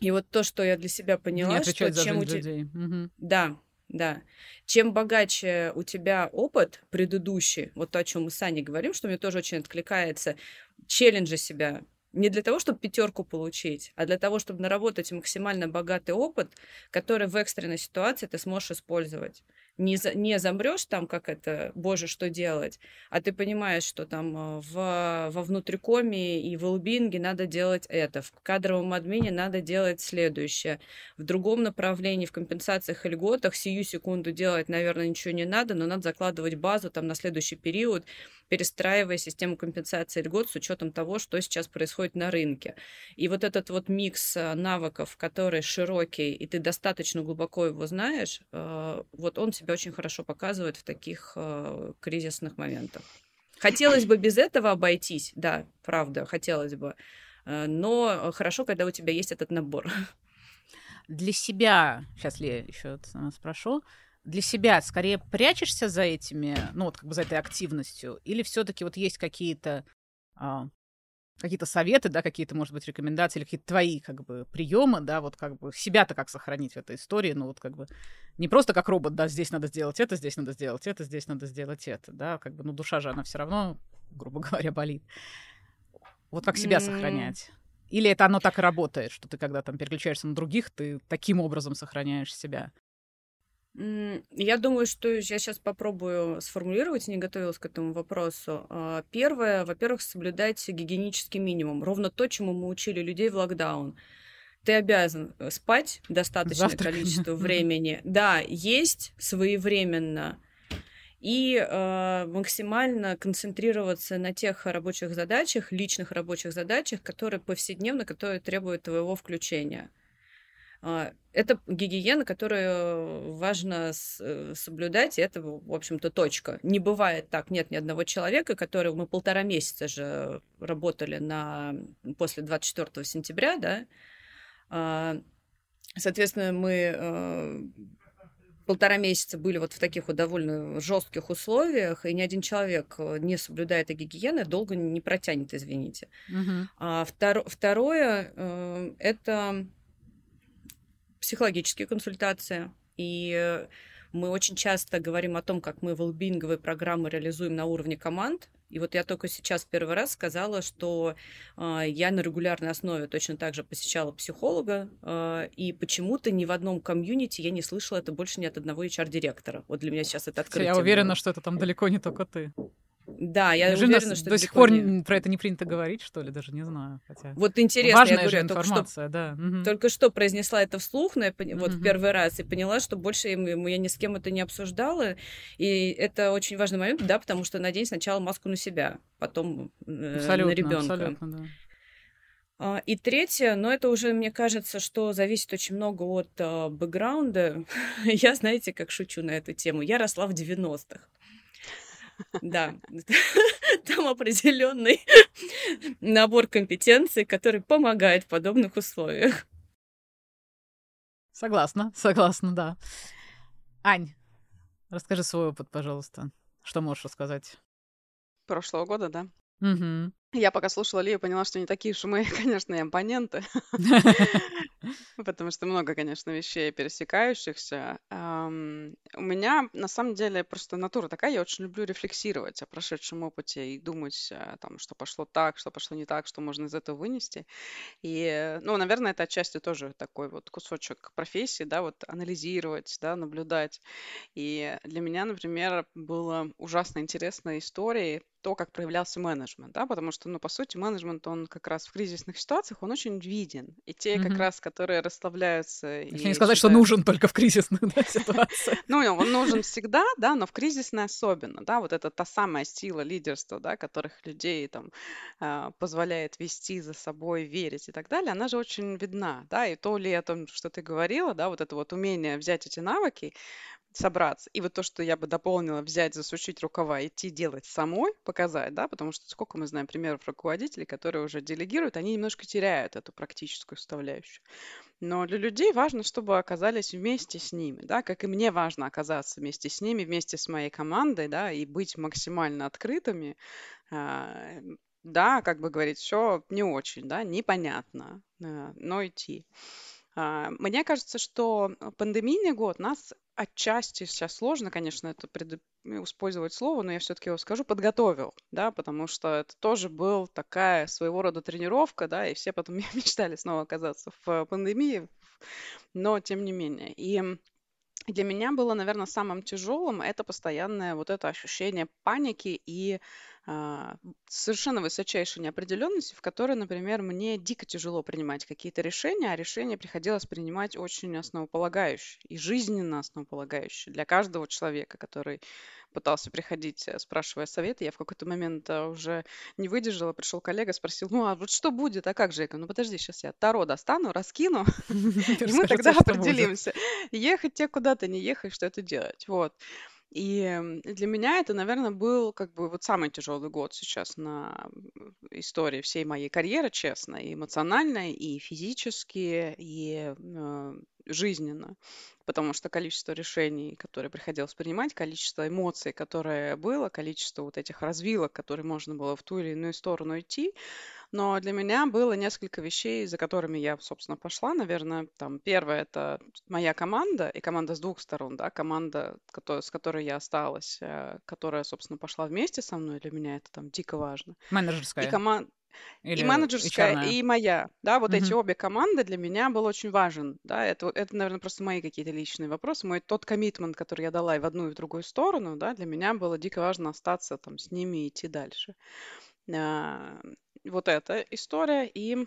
И вот то, что я для себя поняла, что чем у тебя... Угу. Да, да. Чем богаче у тебя опыт предыдущий, вот то, о чем мы с Аней говорим, что мне тоже очень откликается, челленджи себя не для того, чтобы пятерку получить, а для того, чтобы наработать максимально богатый опыт, который в экстренной ситуации ты сможешь использовать. Не, за, не замрешь там, как это, боже, что делать, а ты понимаешь, что там э, в, во внутрикоме и в элбинге надо делать это, в кадровом админе надо делать следующее, в другом направлении, в компенсациях и льготах сию секунду делать, наверное, ничего не надо, но надо закладывать базу там на следующий период, перестраивая систему компенсации льгот с учетом того, что сейчас происходит на рынке. И вот этот вот микс э, навыков, который широкий, и ты достаточно глубоко его знаешь, э, вот он себя очень хорошо показывает в таких э, кризисных моментах. Хотелось бы без этого обойтись, да, правда, хотелось бы. Но хорошо, когда у тебя есть этот набор. для себя, сейчас Лея еще спрошу, для себя скорее прячешься за этими, ну вот как бы за этой активностью, или все-таки вот есть какие-то а, какие-то советы, да, какие-то, может быть, рекомендации или какие-то твои, как бы, приемы, да, вот как бы себя-то как сохранить в этой истории, ну вот как бы не просто как робот, да, здесь надо сделать это, здесь надо сделать это, здесь надо сделать это, да, как бы, ну душа же она все равно, грубо говоря, болит. Вот как себя mm. сохранять? Или это оно так и работает, что ты когда там переключаешься на других, ты таким образом сохраняешь себя? Я думаю, что я сейчас попробую сформулировать, не готовилась к этому вопросу. А, первое, во-первых, соблюдать гигиенический минимум. Ровно то, чему мы учили людей в локдаун. Ты обязан э, спать достаточное Завтрак. количество времени. Да, есть своевременно и э, максимально концентрироваться на тех рабочих задачах, личных рабочих задачах, которые повседневно, которые требуют твоего включения. А, это гигиена, которую важно э, соблюдать, и это, в общем-то, точка. Не бывает так, нет ни одного человека, который... Мы полтора месяца же работали на... после 24 сентября, да, а, Соответственно, мы э, полтора месяца были вот в таких вот довольно жестких условиях, и ни один человек, э, не соблюдая этой гигиены, долго не протянет, извините. Угу. А втор, второе, это психологические консультации. И мы очень часто говорим о том, как мы волбинговые программы реализуем на уровне команд. И вот я только сейчас первый раз сказала, что э, я на регулярной основе точно так же посещала психолога, э, и почему-то ни в одном комьюнити я не слышала это больше ни от одного HR-директора. Вот для меня сейчас это открытие. Я уверена, было. что это там далеко не только ты. Да, я Неужели уверена, что до сих пор не... про это не принято говорить, что ли, даже не знаю. Хотя... Вот интересно, Важная я говорю, же информация, только что, да. Угу. Только что произнесла это вслух, но я пон... угу. вот в первый раз, и поняла, что больше я ни с кем это не обсуждала, и это очень важный момент, да, потому что надень сначала маску на себя, потом э, абсолютно, на ребенка. Абсолютно, да. А, и третье, но это уже, мне кажется, что зависит очень много от э, бэкграунда. я, знаете, как шучу на эту тему. Я росла в 90-х. Да, там определенный набор компетенций, который помогает в подобных условиях. Согласна, согласна, да. Ань, расскажи свой опыт, пожалуйста. Что можешь рассказать? Прошлого года, да? Угу. Я пока слушала Лию, поняла, что не такие уж мы, конечно, и оппоненты. Потому что много, конечно, вещей пересекающихся. У меня, на самом деле, просто натура такая, я очень люблю рефлексировать о прошедшем опыте и думать, а, там, что пошло так, что пошло не так, что можно из этого вынести. И, ну, наверное, это отчасти тоже такой вот кусочек профессии, да, вот анализировать, да, наблюдать. И для меня, например, было ужасно интересной историей то, как проявлялся менеджмент, да, потому что, ну, по сути, менеджмент, он как раз в кризисных ситуациях, он очень виден. И те, mm-hmm. как раз, которые расслабляются... Если не сказать, считают... что нужен только в кризисных да, ситуациях. Ну, он нужен всегда, да, но в кризисной особенно, да, вот это та самая сила лидерства, да, которых людей там а, позволяет вести за собой, верить и так далее, она же очень видна, да, и то ли о том, что ты говорила, да, вот это вот умение взять эти навыки, собраться. И вот то, что я бы дополнила, взять, засучить рукава, идти делать самой, показать, да, потому что сколько мы знаем примеров руководителей, которые уже делегируют, они немножко теряют эту практическую составляющую. Но для людей важно, чтобы оказались вместе с ними, да, как и мне важно оказаться вместе с ними, вместе с моей командой, да, и быть максимально открытыми, а, да, как бы говорить, все не очень, да, непонятно, а, но идти. А, мне кажется, что пандемийный год нас отчасти сейчас сложно, конечно, это пред... использовать слово, но я все-таки его скажу, подготовил, да, потому что это тоже был такая своего рода тренировка, да, и все потом мечтали снова оказаться в пандемии, но тем не менее. И для меня было, наверное, самым тяжелым это постоянное вот это ощущение паники и совершенно высочайшей неопределенности, в которой, например, мне дико тяжело принимать какие-то решения, а решения приходилось принимать очень основополагающие и жизненно основополагающие для каждого человека, который пытался приходить, э, спрашивая совет. Я в какой-то момент э, уже не выдержала, пришел коллега, спросил, ну а вот что будет, а как же? Я говорю, ну подожди, сейчас я Таро достану, раскину, и мы тогда определимся. Ехать тебе куда-то, не ехать, что это делать. Вот. И для меня это, наверное, был как бы вот самый тяжелый год сейчас на истории всей моей карьеры, честно, и эмоционально, и физически, и э, жизненно, потому что количество решений, которые приходилось принимать, количество эмоций, которое было, количество вот этих развилок, которые можно было в ту или иную сторону идти, но для меня было несколько вещей, за которыми я, собственно, пошла. Наверное, там первое это моя команда, и команда с двух сторон, да, команда, с которой я осталась, э, которая, собственно, пошла вместе со мной. Для меня это там дико важно. Менеджерская. И команда и менеджерская, и, и моя, да, вот угу. эти обе команды для меня был очень важен, да, это, это, наверное, просто мои какие-то личные вопросы, мой тот коммитмент, который я дала и в одну, и в другую сторону, да, для меня было дико важно остаться там с ними и идти дальше. А, вот эта история. И,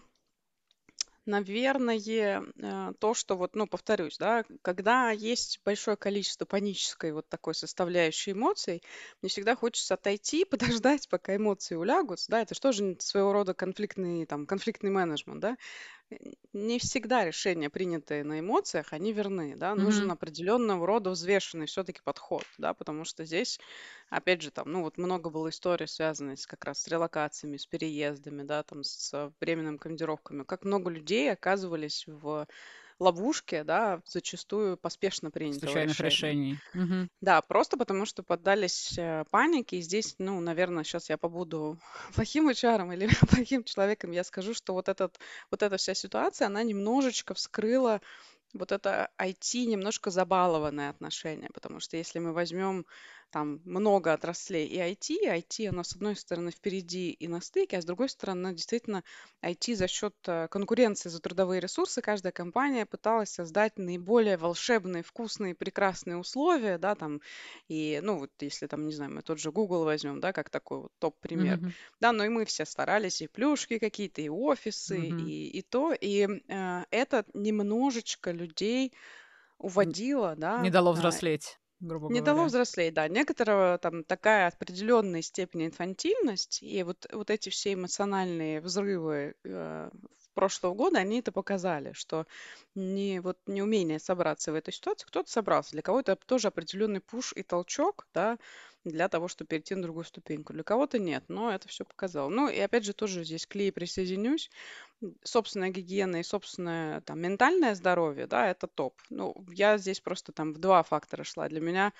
наверное, э, то, что вот, ну, повторюсь, да, когда есть большое количество панической вот такой составляющей эмоций, мне всегда хочется отойти, подождать, пока эмоции улягутся, да, это же своего рода конфликтный, там, конфликтный менеджмент, да, не всегда решения, принятые на эмоциях, они верны, да, нужен Мгм. определенного рода взвешенный все-таки подход, да, потому что здесь, опять же, там, ну вот много было историй, связанных с, как раз с релокациями, с переездами, да, там, с временными командировками, как много людей оказывались в ловушке, да, зачастую поспешно принятого Случайных решения. решений. Мгм. Да, просто потому что поддались э, панике. И здесь, ну, наверное, сейчас я побуду плохим HR или плохим человеком. Я скажу, что вот, этот, вот эта вся ситуация, она немножечко вскрыла вот это IT немножко забалованное отношение, потому что если мы возьмем там много отраслей и IT, IT, оно с одной стороны впереди и на стыке, а с другой стороны действительно IT за счет э, конкуренции за трудовые ресурсы. Каждая компания пыталась создать наиболее волшебные, вкусные, прекрасные условия, да, там, и, ну, вот если там, не знаю, мы тот же Google возьмем, да, как такой вот топ-пример, Мгм. да, но и мы все старались, и плюшки какие-то, и офисы, Мгм. и, и то, и э, это немножечко людей уводило, Не да, дало а, взрослеть, грубо не дало говоря. взрослеть, да. Некоторого там такая определенная степень инфантильность, и вот, вот эти все эмоциональные взрывы э, прошлого года, они это показали, что не, вот, неумение собраться в этой ситуации, кто-то собрался, для кого-то тоже определенный пуш и толчок, да, для того, чтобы перейти на другую ступеньку. Для кого-то нет, но это все показало. Ну и опять же тоже здесь к Лии присоединюсь. Собственная гигиена и собственное там ментальное здоровье, да, это топ. Ну, я здесь просто там в два фактора шла. Для меня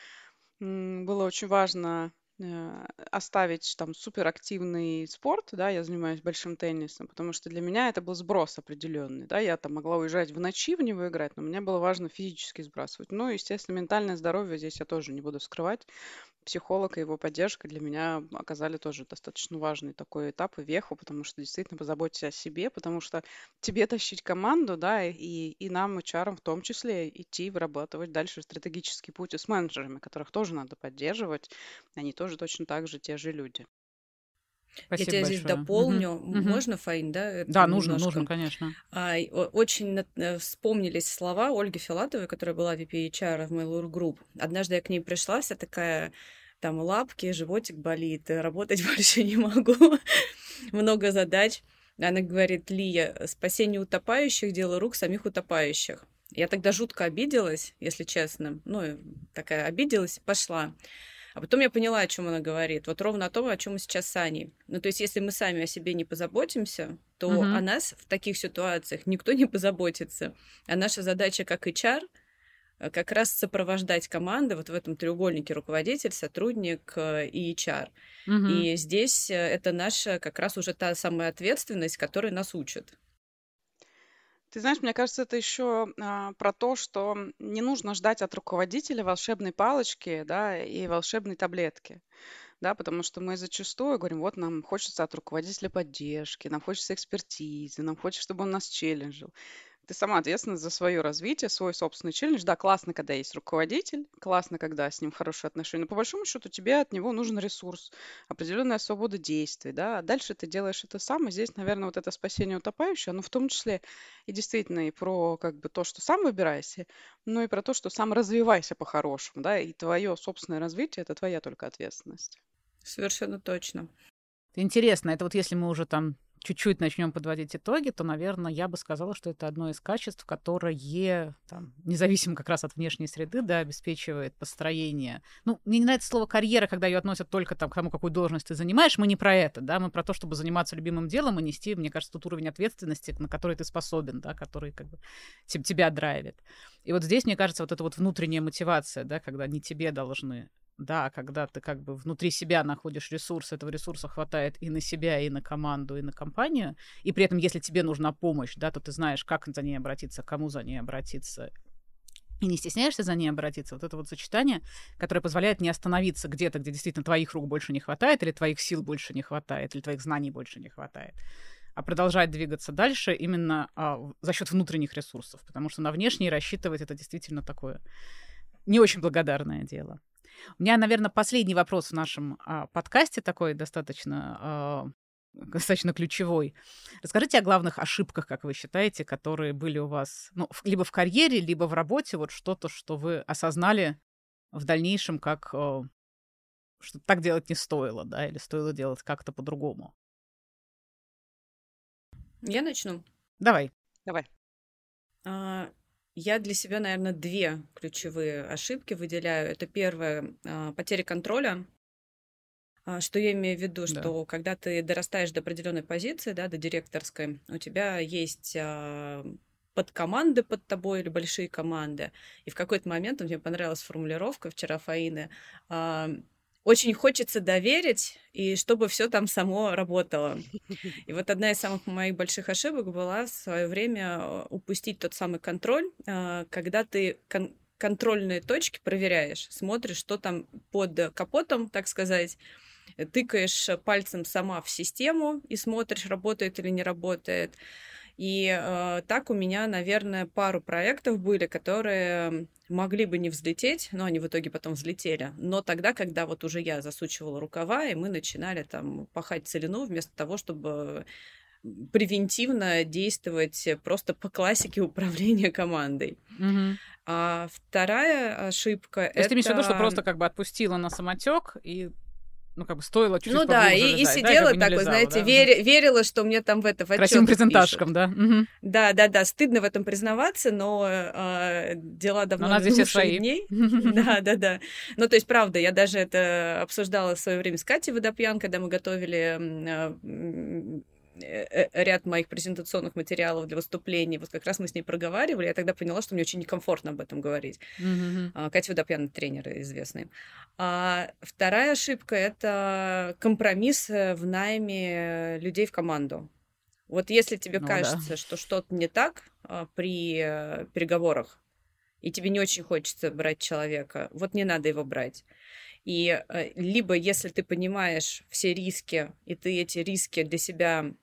было очень важно э, оставить там суперактивный спорт, да, я занимаюсь большим теннисом, потому что для меня это был сброс определенный, да, я там могла уезжать в ночи в него играть, но мне было важно физически сбрасывать. Ну, естественно, ментальное здоровье здесь я тоже не буду скрывать. Психолог и его поддержка для меня оказали тоже достаточно важный такой этап и веху, потому что действительно позаботься о себе, потому что тебе тащить команду, да, и, и нам, HR, в том числе, идти вырабатывать дальше стратегический путь с менеджерами, которых тоже надо поддерживать. Они тоже точно так же те же люди. Я Спасибо тебя здесь большое. Мгм. дополню. Мгм. Можно, Фаин, да, это Да, нужно, немножко? нужно, конечно. А, очень э, вспомнились слова Ольги Филатовой, которая была VP HR в Mail.ru Group. Однажды я к ней пришла, вся такая, там, лапки, животик болит, э, работать больше не могу, много задач. Она говорит, Лия, спасение утопающих – дело рук самих утопающих. Я тогда жутко обиделась, если честно. Ну, такая обиделась пошла. А потом я поняла, о чем она говорит. Вот ровно о том, о чем мы сейчас с Аней. Ну, то есть, если мы сами о себе не позаботимся, то Мгм. о нас в таких ситуациях никто не позаботится. А наша задача как HR э, как раз сопровождать команды вот в этом треугольнике руководитель, сотрудник э, и HR. Мгм. И здесь э, это наша как раз уже та самая ответственность, которой нас учат. Ты знаешь, мне кажется, это еще а, про то, что не нужно ждать от руководителя волшебной палочки, да, и волшебной таблетки, да, потому что мы зачастую говорим, вот нам хочется от руководителя поддержки, нам хочется экспертизы, нам хочется, чтобы он нас челленджил. Ты сама ответственна за свое развитие, свой собственный челлендж. Да, классно, когда есть руководитель, классно, когда с ним хорошие отношения, но по большому счету тебе от него нужен ресурс, определенная свобода действий, да, а дальше ты делаешь это сам, и здесь, наверное, вот это спасение утопающего, оно в том числе и действительно и про как бы то, что сам выбирайся, но и про то, что сам развивайся по-хорошему, да, и твое собственное развитие– это твоя только ответственность. Совершенно точно. Интересно, это вот если мы уже там чуть-чуть начнем подводить итоги, то, наверное, я бы сказала, что это одно из качеств, которое, там, независимо как раз от внешней среды, да, обеспечивает построение. Ну, мне не нравится слово карьера, когда ее относят только там, к тому, какую должность ты занимаешь. Мы не про это, да, мы про то, чтобы заниматься любимым делом и нести, мне кажется, тот уровень ответственности, на который ты способен, да, который как бы тебя драйвит. И вот здесь, мне кажется, вот эта вот внутренняя мотивация, да, когда не тебе должны да, когда ты как бы внутри себя находишь ресурс, этого ресурса хватает и на себя, и на команду, и на компанию, и при этом, если тебе нужна помощь, да, то ты знаешь, как за ней обратиться, кому за ней обратиться, и не стесняешься за ней обратиться, вот это вот сочетание, которое позволяет не остановиться где-то, где действительно твоих рук больше не хватает, или твоих сил больше не хватает, или твоих знаний больше не хватает, а продолжать двигаться дальше именно а, за счет внутренних ресурсов, потому что на внешние рассчитывать это действительно такое не очень благодарное дело. У меня, наверное, последний вопрос в нашем а, подкасте такой достаточно а, достаточно ключевой. Расскажите о главных ошибках, как вы считаете, которые были у вас ну, либо в карьере, либо в работе, вот что-то, что вы осознали в дальнейшем, как э, что так делать не стоило, да, или стоило делать как-то по-другому. Я начну. Давай. Давай. А, я для себя, наверное, две ключевые ошибки выделяю. Это первое а, потеря контроля. А, что я имею в виду, что да. когда ты дорастаешь до определенной позиции, да, до директорской, у тебя есть а, под команды под тобой или большие команды. И в какой-то момент мне понравилась формулировка вчера Фаины очень хочется доверить, и чтобы все там само работало. И вот одна из самых моих больших ошибок была в свое время э, упустить тот самый контроль, э, когда ты кон- контрольные точки проверяешь, смотришь, что там под капотом, так сказать, тыкаешь пальцем сама в систему и смотришь, работает или не работает. И э, так у меня, наверное, пару проектов были, которые могли бы не взлететь, но они в итоге потом взлетели. Но тогда, когда вот уже я засучивала рукава, и мы начинали там пахать целину вместо того, чтобы превентивно действовать просто по классике управления командой. Угу. А вторая ошибка То это... ты имеешь в виду, что просто как бы отпустила на самотек и ну, как бы стоило чуть-чуть Ну да, и, и сидела да, так, знаете, да? вер, верила, что мне там в это в Красивым презентажкам, да? Угу. Да, да, да, стыдно в этом признаваться, но э, дела давно но минувших свои. дней. Да, да, да. Ну, то есть, правда, я даже это обсуждала в свое время с Катей Водопьян, когда мы готовили а, ряд моих презентационных материалов для выступлений. Вот как раз мы с ней проговаривали, я тогда поняла, что мне очень некомфортно об этом говорить. Mm-hmm. Катя Водопьян, тренер известный. А вторая ошибка — это компромисс э, в найме людей в команду. Вот если тебе ну, кажется, да. что что-то не так а, при переговорах, и тебе не очень хочется брать человека, вот не надо его брать. И либо если ты понимаешь все риски, и ты эти риски для себя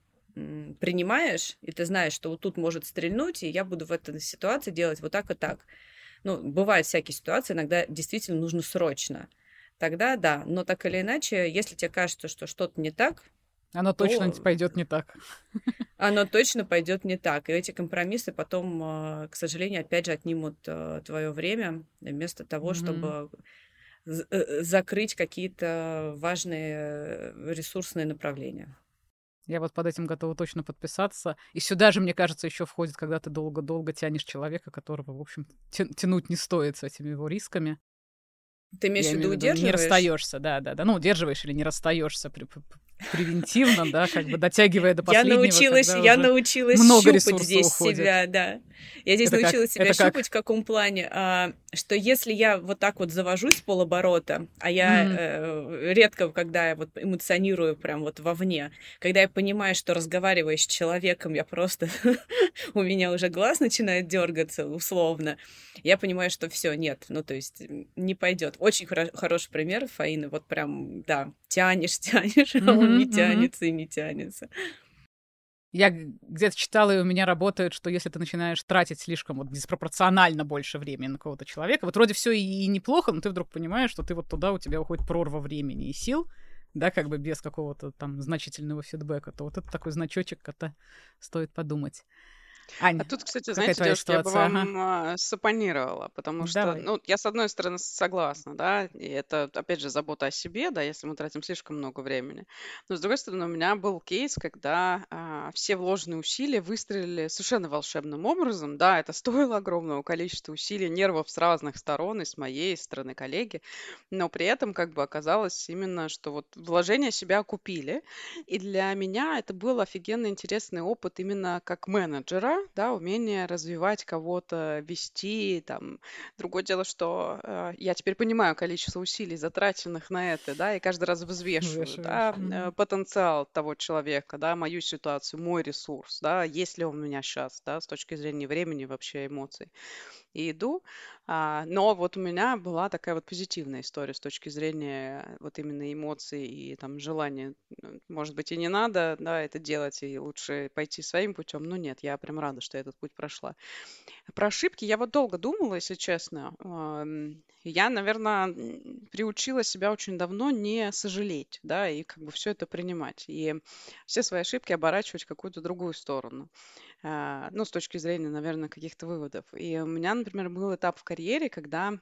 принимаешь, и ты знаешь, что вот тут может стрельнуть, и я буду в этой ситуации делать вот так и так. Ну, бывают всякие ситуации, иногда действительно нужно срочно. Тогда да, но так или иначе, если тебе кажется, что что-то не так, оно то... точно пойдет не так. Оно точно пойдет не так. И эти компромиссы потом, а, к сожалению, опять же отнимут а, твое время вместо того, mm-hmm. чтобы э, закрыть какие-то важные э, ресурсные направления. Я вот под этим готова точно подписаться. И сюда же, мне кажется, еще входит, когда ты долго-долго тянешь человека, которого, в общем, тянуть не стоит с этими его рисками. Ты имеешь в виду удерживаешь? Не расстаешься, да, да, да. Ну, удерживаешь или не расстаешься при, превентивно, да, как бы дотягивая до последнего. Я научилась, я научилась много щупать здесь уходит. себя, да. Я здесь это научилась как? себя щупать как? в каком плане, а, что если я вот так вот завожусь полоборота, а я mm. э, редко, когда я вот эмоционирую прям вот вовне, когда я понимаю, что разговаривая с человеком, я просто у меня уже глаз начинает дергаться условно, я понимаю, что все, нет, ну то есть не пойдет. Очень хоро- хороший пример, Фаина, вот прям, да, тянешь, тянешь, mm-hmm, не тянется и не тянется. Я где-то читала, и у меня работает, что если ты начинаешь тратить слишком вот диспропорционально больше времени на кого-то человека, вот вроде все и неплохо, но ты вдруг понимаешь, что ты вот туда у тебя уходит прорва времени и сил, да, как бы без какого-то там значительного фидбэка, то вот это такой значочек, это стоит подумать. Ань, а тут, кстати, знаете, девушка, я бы вам ага. сапонировала, потому что, Давай. ну, я с одной стороны согласна, да, и это, опять же, забота о себе, да, если мы тратим слишком много времени. Но, с другой стороны, у меня был кейс, когда а, все вложенные усилия выстрелили совершенно волшебным образом, да, это стоило огромного количества усилий, нервов с разных сторон, и с моей стороны коллеги, но при этом как бы оказалось именно, что вот вложения себя купили, и для меня это был офигенно интересный опыт именно как менеджера, да, умение развивать кого-то, вести, там. Другое дело, что э, я теперь понимаю количество усилий, затраченных на это, да, и каждый раз взвешиваю, да, э, потенциал того человека, да, мою ситуацию, мой ресурс, да, есть ли он у меня сейчас, да, с точки зрения времени, вообще эмоций и иду. А, но вот у меня была такая вот позитивная история с точки зрения вот именно эмоций и там желания. Может быть, и не надо, да, это делать, и лучше пойти своим путем. Но нет, я прям рада, что я этот путь прошла. Про ошибки я вот долго думала, если честно. Я, наверное, приучила себя очень давно не сожалеть, да, и как бы все это принимать. И все свои ошибки оборачивать в какую-то другую сторону. А, ну, с точки зрения, наверное, каких-то выводов. И у меня, например, был этап в карьере, когда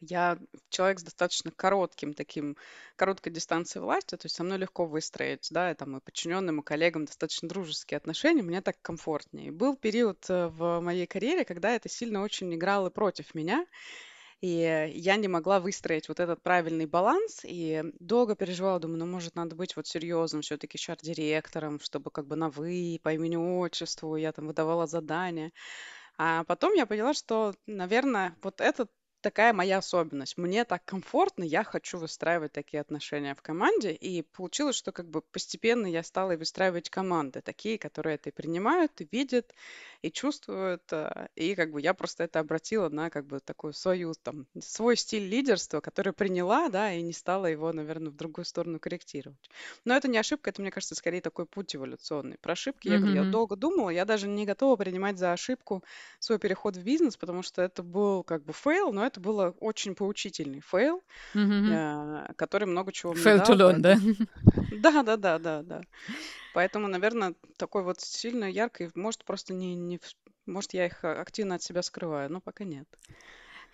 я человек с достаточно коротким таким, короткой дистанцией власти, то есть со мной легко выстроить, да, и там и подчиненным, и коллегам достаточно дружеские отношения, мне так комфортнее. Был период э, в моей карьере, когда это сильно очень играло против меня, и я не могла выстроить вот этот правильный баланс, и долго переживала, думаю, ну, может, надо быть вот серьезным все-таки HR-директором, чтобы как бы на «вы», по имени-отчеству, я там выдавала задания. А потом я поняла, что, наверное, вот этот такая моя особенность. Мне так комфортно, я хочу выстраивать такие отношения в команде. И получилось, что как бы постепенно я стала выстраивать команды, такие, которые это и принимают, и видят, и чувствуют. Э, и как бы я просто это обратила на как бы такую свою, там, свой стиль лидерства, который приняла, да, и не стала его, наверное, в другую сторону корректировать. Но это не ошибка, это, мне кажется, скорее такой путь эволюционный. Про ошибки я, говорю, я долго думала, я даже не готова принимать за ошибку свой переход в бизнес, потому что это был как бы fail, но это было очень поучительный fail, mm-hmm. который много чего мне дал. Fail to learn, да? Да, да, да, да, да. Поэтому, наверное, такой вот сильно яркий, может, просто не, не... Может, я их активно от себя скрываю, но пока нет.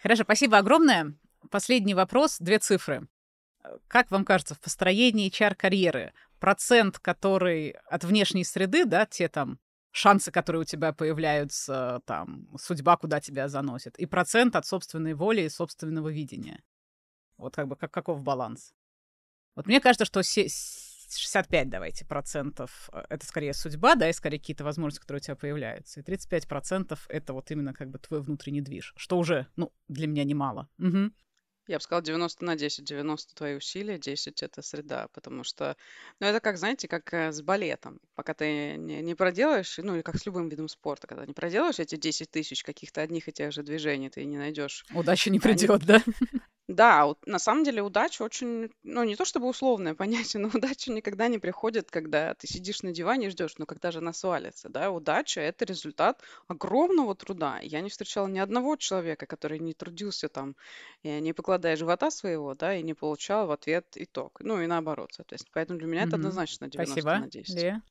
Хорошо, спасибо огромное. Последний вопрос, две цифры. Как вам кажется, в построении HR-карьеры процент, который от внешней среды, да, те там шансы, которые у тебя появляются, там, судьба, куда тебя заносит, и процент от собственной воли и собственного видения. Вот как бы как, каков баланс? Вот мне кажется, что 65, давайте, процентов э, это скорее судьба, да, и скорее какие-то возможности, которые у тебя появляются. И 35 процентов это вот именно как бы твой внутренний движ, что уже, ну, для меня немало. Угу. Я бы сказала 90 на 10. 90 твои усилия, 10 это среда. Потому что, ну, это как, знаете, как э, с балетом. Пока ты не, не проделаешь, ну, или как с любым видом спорта, когда не проделаешь эти 10 тысяч каких-то одних и тех же движений, ты не найдешь. Удача не придет, да? Да, вот на самом деле удача очень, ну не то чтобы условное понятие, но удача никогда не приходит, когда ты сидишь на диване и ждешь, но когда же она свалится, да, удача это результат огромного труда. Я не встречала ни одного человека, который не трудился там, не покладая живота своего, да, и не получал в ответ итог. Ну и наоборот, соответственно. Поэтому для меня это однозначно 90 Спасибо. на 10. Лия?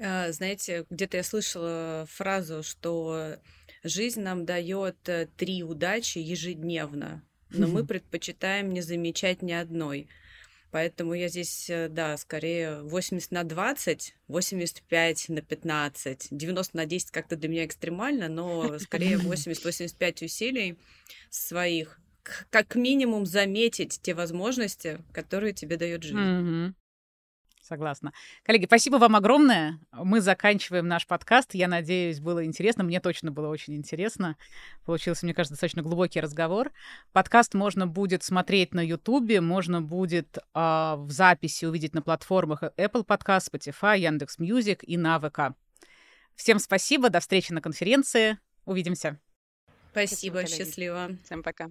А, знаете, где-то я слышала фразу, что жизнь нам дает э, три удачи ежедневно но мы предпочитаем не замечать ни одной. Поэтому я здесь, э, да, скорее 80 на 20, 85 на 15, 90 на 10 как-то для меня экстремально, но скорее 80-85 усилий своих, как минимум заметить те возможности, которые тебе дает жизнь. Согласна. Коллеги, спасибо вам огромное. Мы заканчиваем наш подкаст. Я надеюсь, было интересно. Мне точно было очень интересно. Получился, мне кажется, достаточно глубокий разговор. Подкаст можно будет смотреть на YouTube, можно будет э, в записи увидеть на платформах Apple Podcast, Spotify, Яндекс Music и на ВК. Всем спасибо, до встречи на конференции. Увидимся. Спасибо, спасибо счастливо. Всем пока.